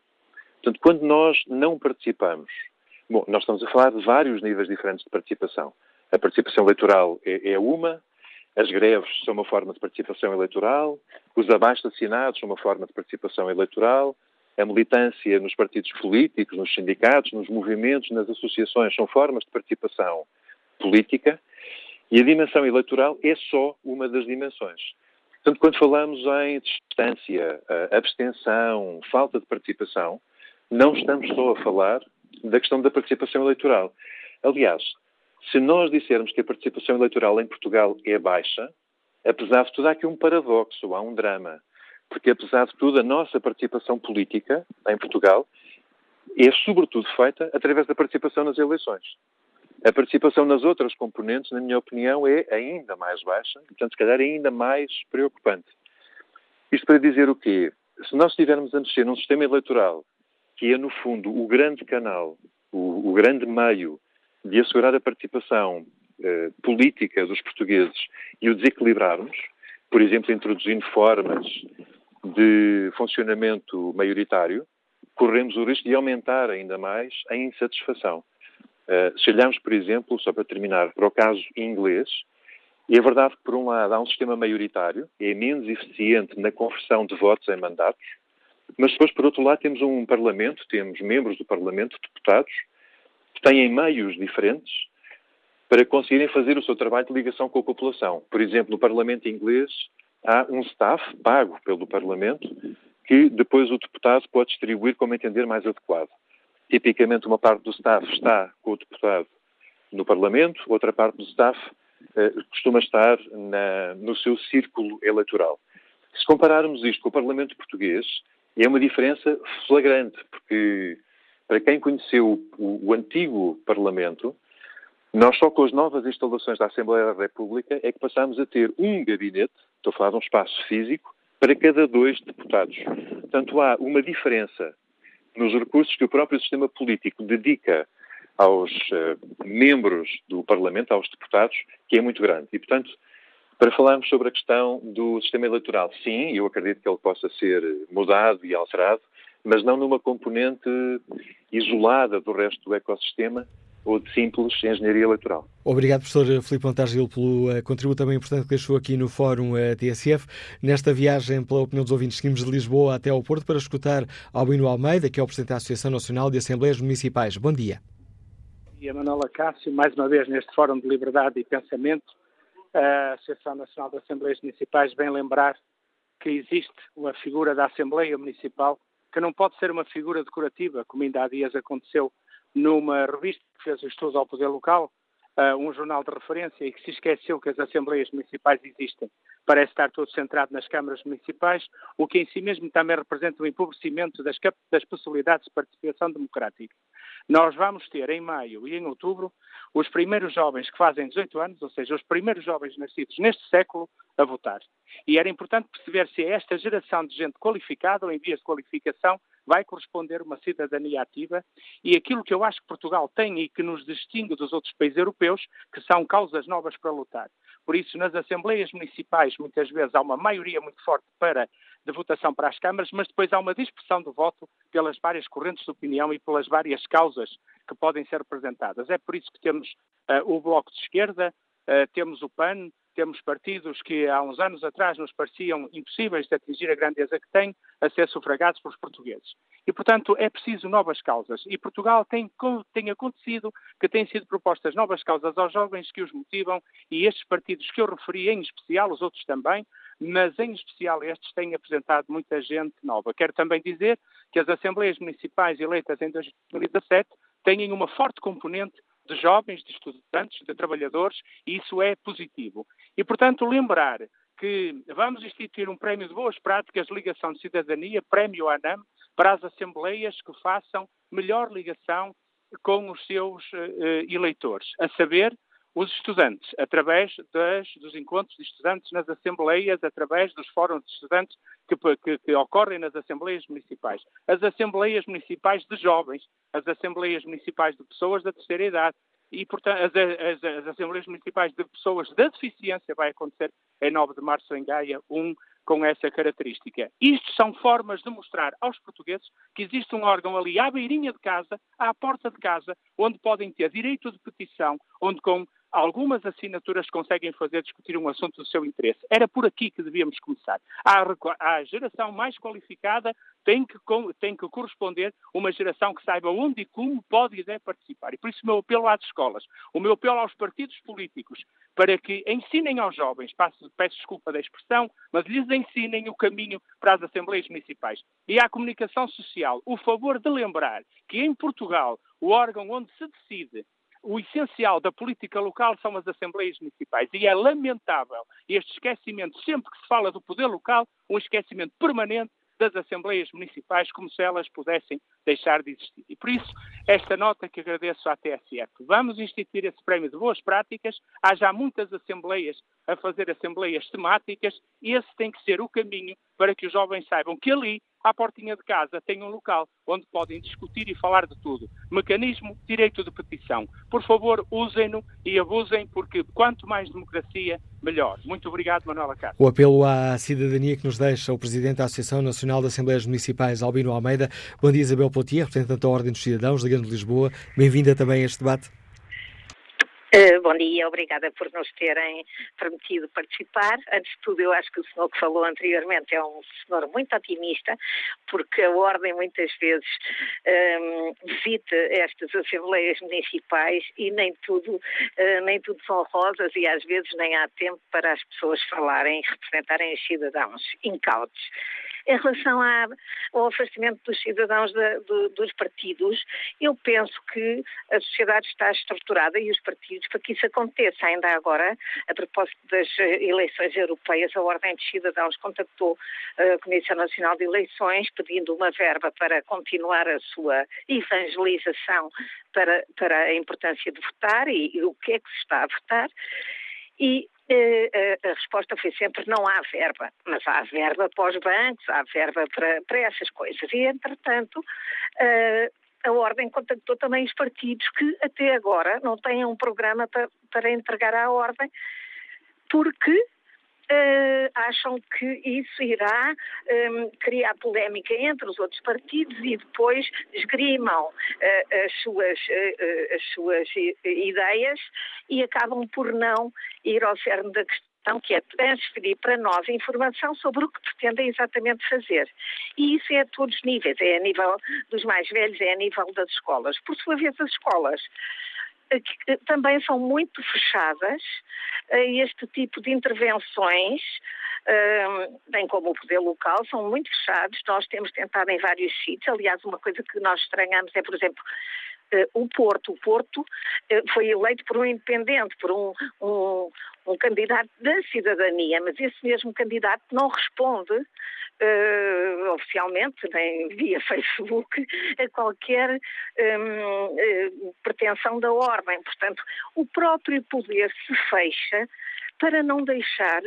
Portanto, quando nós não participamos Bom, nós estamos a falar de vários níveis diferentes de participação. A participação eleitoral é, é uma, as greves são uma forma de participação eleitoral, os abaixo-assinados são uma forma de participação eleitoral, a militância nos partidos políticos, nos sindicatos, nos movimentos, nas associações são formas de participação política e a dimensão eleitoral é só uma das dimensões. Portanto, quando falamos em distância, abstenção, falta de participação, não estamos só a falar da questão da participação eleitoral. Aliás, se nós dissermos que a participação eleitoral em Portugal é baixa, apesar de tudo há aqui um paradoxo, há um drama. Porque apesar de tudo, a nossa participação política em Portugal é sobretudo feita através da participação nas eleições. A participação nas outras componentes, na minha opinião, é ainda mais baixa, portanto, se calhar ainda mais preocupante. Isto para dizer o quê? Se nós estivermos a mexer num sistema eleitoral que é, no fundo, o grande canal, o, o grande meio de assegurar a participação eh, política dos portugueses e o desequilibrarmos, por exemplo, introduzindo formas de funcionamento maioritário, corremos o risco de aumentar ainda mais a insatisfação. Uh, se olharmos, por exemplo, só para terminar, para o caso inglês, é verdade que, por um lado, há um sistema maioritário, é menos eficiente na conversão de votos em mandatos, mas depois, por outro lado, temos um Parlamento, temos membros do Parlamento, deputados, que têm meios diferentes para conseguirem fazer o seu trabalho de ligação com a população. Por exemplo, no Parlamento inglês há um staff pago pelo Parlamento que depois o deputado pode distribuir como entender mais adequado. Tipicamente, uma parte do staff está com o deputado no Parlamento, outra parte do staff eh, costuma estar na, no seu círculo eleitoral. Se compararmos isto com o Parlamento português, e é uma diferença flagrante, porque para quem conheceu o, o, antigo Parlamento, nós só com as novas instalações da Assembleia da República é que passamos a ter um gabinete, estou a falar de um espaço físico, para cada dois deputados. Portanto, há uma diferença nos recursos que o próprio sistema político dedica aos uh, membros do Parlamento, aos deputados, que é muito grande. E, portanto, para falarmos sobre a questão do sistema eleitoral, sim, eu acredito que ele possa ser mudado e alterado, mas não numa componente isolada do resto do ecossistema ou de simples engenharia eleitoral. Obrigado, professor Filipe Montargil, pelo uh, contributo também importante que deixou aqui no Fórum uh, TSF. Nesta viagem, pela opinião dos ouvintes, seguimos de Lisboa até ao Porto para escutar Albino Almeida, que é o Presidente da Associação Nacional de Assembleias Municipais. Bom dia. Bom dia, Manuela Cássio, mais uma vez neste Fórum de Liberdade e Pensamento a Associação Nacional de Assembleias Municipais vem lembrar que existe uma figura da Assembleia Municipal que não pode ser uma figura decorativa, como ainda há dias aconteceu numa revista que fez o estudo ao poder local, uh, um jornal de referência e que se esqueceu que as Assembleias Municipais existem. Parece estar todo centrado nas câmaras municipais, o que em si mesmo também representa o um empobrecimento das, das possibilidades de participação democrática. Nós vamos ter em maio e em outubro os primeiros jovens que fazem 18 anos, ou seja, os primeiros jovens nascidos neste século, a votar. E era importante perceber se esta geração de gente qualificada ou em vias de qualificação vai corresponder uma cidadania ativa e aquilo que eu acho que Portugal tem e que nos distingue dos outros países europeus, que são causas novas para lutar. Por isso, nas assembleias municipais, muitas vezes há uma maioria muito forte para de votação para as câmaras, mas depois há uma dispersão do voto pelas várias correntes de opinião e pelas várias causas que podem ser representadas. É por isso que temos uh, o Bloco de Esquerda, uh, temos o PAN, temos partidos que há uns anos atrás nos pareciam impossíveis de atingir a grandeza que têm, a ser sufragados pelos portugueses. E, portanto, é preciso novas causas. E Portugal tem, tem acontecido que têm sido propostas novas causas aos jovens que os motivam e estes partidos que eu referi, em especial, os outros também, mas em especial estes têm apresentado muita gente nova. Quero também dizer que as Assembleias Municipais eleitas em 2017 têm uma forte componente de jovens, de estudantes, de trabalhadores, e isso é positivo. E, portanto, lembrar que vamos instituir um prémio de boas práticas de ligação de cidadania, prémio ANAM, para as assembleias que façam melhor ligação com os seus uh, eleitores, a saber, os estudantes, através das, dos encontros de estudantes nas assembleias, através dos fóruns de estudantes que, que, que, ocorrem nas assembleias municipais, as assembleias municipais de jovens, as assembleias municipais de pessoas da terceira idade e, portanto, as, as, as assembleias municipais de pessoas da deficiência vai acontecer em 9 de março em Gaia, um com essa característica. Isto são formas de mostrar aos portugueses que existe um órgão ali à beirinha de casa, à porta de casa, onde podem ter direito de petição, onde com algumas assinaturas conseguem fazer discutir um assunto do seu interesse. Era por aqui que devíamos começar. A, geração mais qualificada tem que, tem que corresponder uma geração que saiba onde e como pode e deve participar. E por isso o meu apelo às escolas, o meu apelo aos partidos políticos, para que ensinem aos jovens, peço, peço desculpa da expressão, mas lhes ensinem o caminho para as Assembleias Municipais. E à comunicação social, o favor de lembrar que em Portugal, o órgão onde se decide o essencial da política local são as assembleias municipais e é lamentável este esquecimento, sempre que se fala do poder local, um esquecimento permanente das assembleias municipais, como se elas pudessem deixar de existir. E por isso, esta nota que agradeço à TSF. Vamos instituir esse prémio de boas práticas. Há já muitas assembleias a fazer assembleias temáticas e esse tem que ser o caminho para que os jovens saibam que ali à portinha de casa tem um local onde podem discutir e falar de tudo. Mecanismo, direito de petição. Por favor, usem-no e abusem, porque quanto mais democracia, melhor. Muito obrigado, Manuela Castro. O apelo à cidadania que nos deixa o Presidente da Associação Nacional de Assembleias Municipais, Albino Almeida. Bom dia, Isabel Potier, representante da Ordem dos Cidadãos da Grande Lisboa. Bem-vinda também a este debate. Uh, bom dia, obrigada por nos terem permitido participar. Antes de tudo, eu acho que o senhor que falou anteriormente é um senhor muito otimista, porque a Ordem muitas vezes um, ehm, visita estas assembleias municipais e nem tudo, uh, nem tudo são rosas e às vezes nem há tempo para as pessoas falarem e representarem os cidadãos incautos. Em relação à, ao afastamento dos cidadãos de, de, dos partidos, eu penso que a sociedade está estruturada e os partidos para que isso aconteça. Ainda agora, a propósito das eleições europeias, a Ordem dos Cidadãos contactou a Comissão Nacional de Eleições pedindo uma verba para continuar a sua evangelização para, para a importância de votar e, e o que é que se está a votar. E eh, a resposta foi sempre não há verba, mas há verba para os bancos, há verba para, para essas coisas. E, entretanto, eh, a Ordem contactou também os partidos que até agora não têm um programa para, para entregar à Ordem, porque Uh, acham que isso irá um, criar polémica entre os outros partidos e depois esgrimam uh, as, suas, uh, as suas ideias e acabam por não ir ao cerne da questão que é transferir para nós informação sobre o que pretendem exatamente fazer. E isso é a todos os níveis, é a nível dos mais velhos, é a nível das escolas. Por sua vez, as escolas também são muito fechadas a este tipo de intervenções, bem como o poder local, são muito fechados. Nós temos tentado em vários sítios. Aliás, uma coisa que nós estranhamos é, por exemplo, o Porto. O Porto foi eleito por um independente, por um, um, um candidato da cidadania, mas esse mesmo candidato não responde uh, oficialmente, nem via Facebook, a qualquer um, uh, pretensão da ordem. Portanto, o próprio poder se fecha para não deixar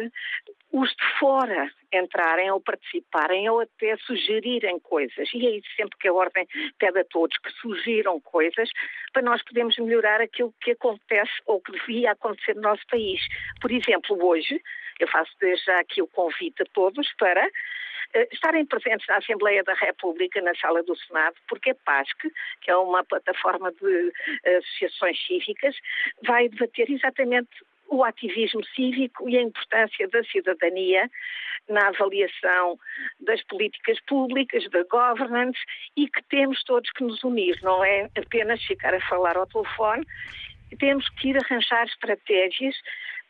os de fora entrarem ou participarem ou até sugerirem coisas. E é isso sempre que a Ordem pede a todos, que sugiram coisas para nós podermos melhorar aquilo que acontece ou que devia acontecer no nosso país. Por exemplo, hoje, eu faço desde já aqui o convite a todos para uh, estarem presentes na Assembleia da República, na Sala do Senado, porque a PASC, que é uma plataforma de uh, associações cívicas, vai debater exatamente o ativismo cívico e a importância da cidadania na avaliação das políticas públicas, da governance e que temos todos que nos unir, não é apenas ficar a falar ao telefone, temos que ir arranjar estratégias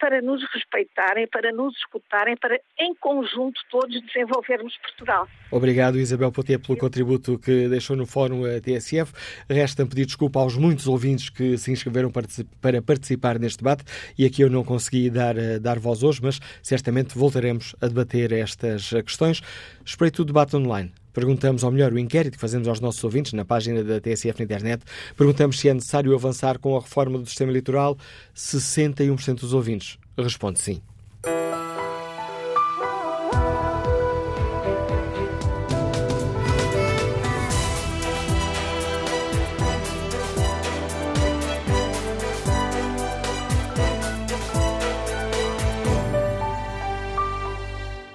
para nos respeitarem, para nos escutarem, para em conjunto todos desenvolvermos Portugal. Obrigado, Isabel Potier, pelo contributo que deixou no Fórum TSF. Resta-me pedir desculpa aos muitos ouvintes que se inscreveram para participar neste debate e aqui eu não consegui dar, eh, dar voz hoje, mas certamente voltaremos a debater estas questões. Espreito o debate online. Perguntamos, ou melhor, o inquérito que fazemos aos nossos ouvintes na página da TSF na internet, perguntamos se é necessário avançar com a reforma do sistema eleitoral. 61% dos ouvintes responde sim.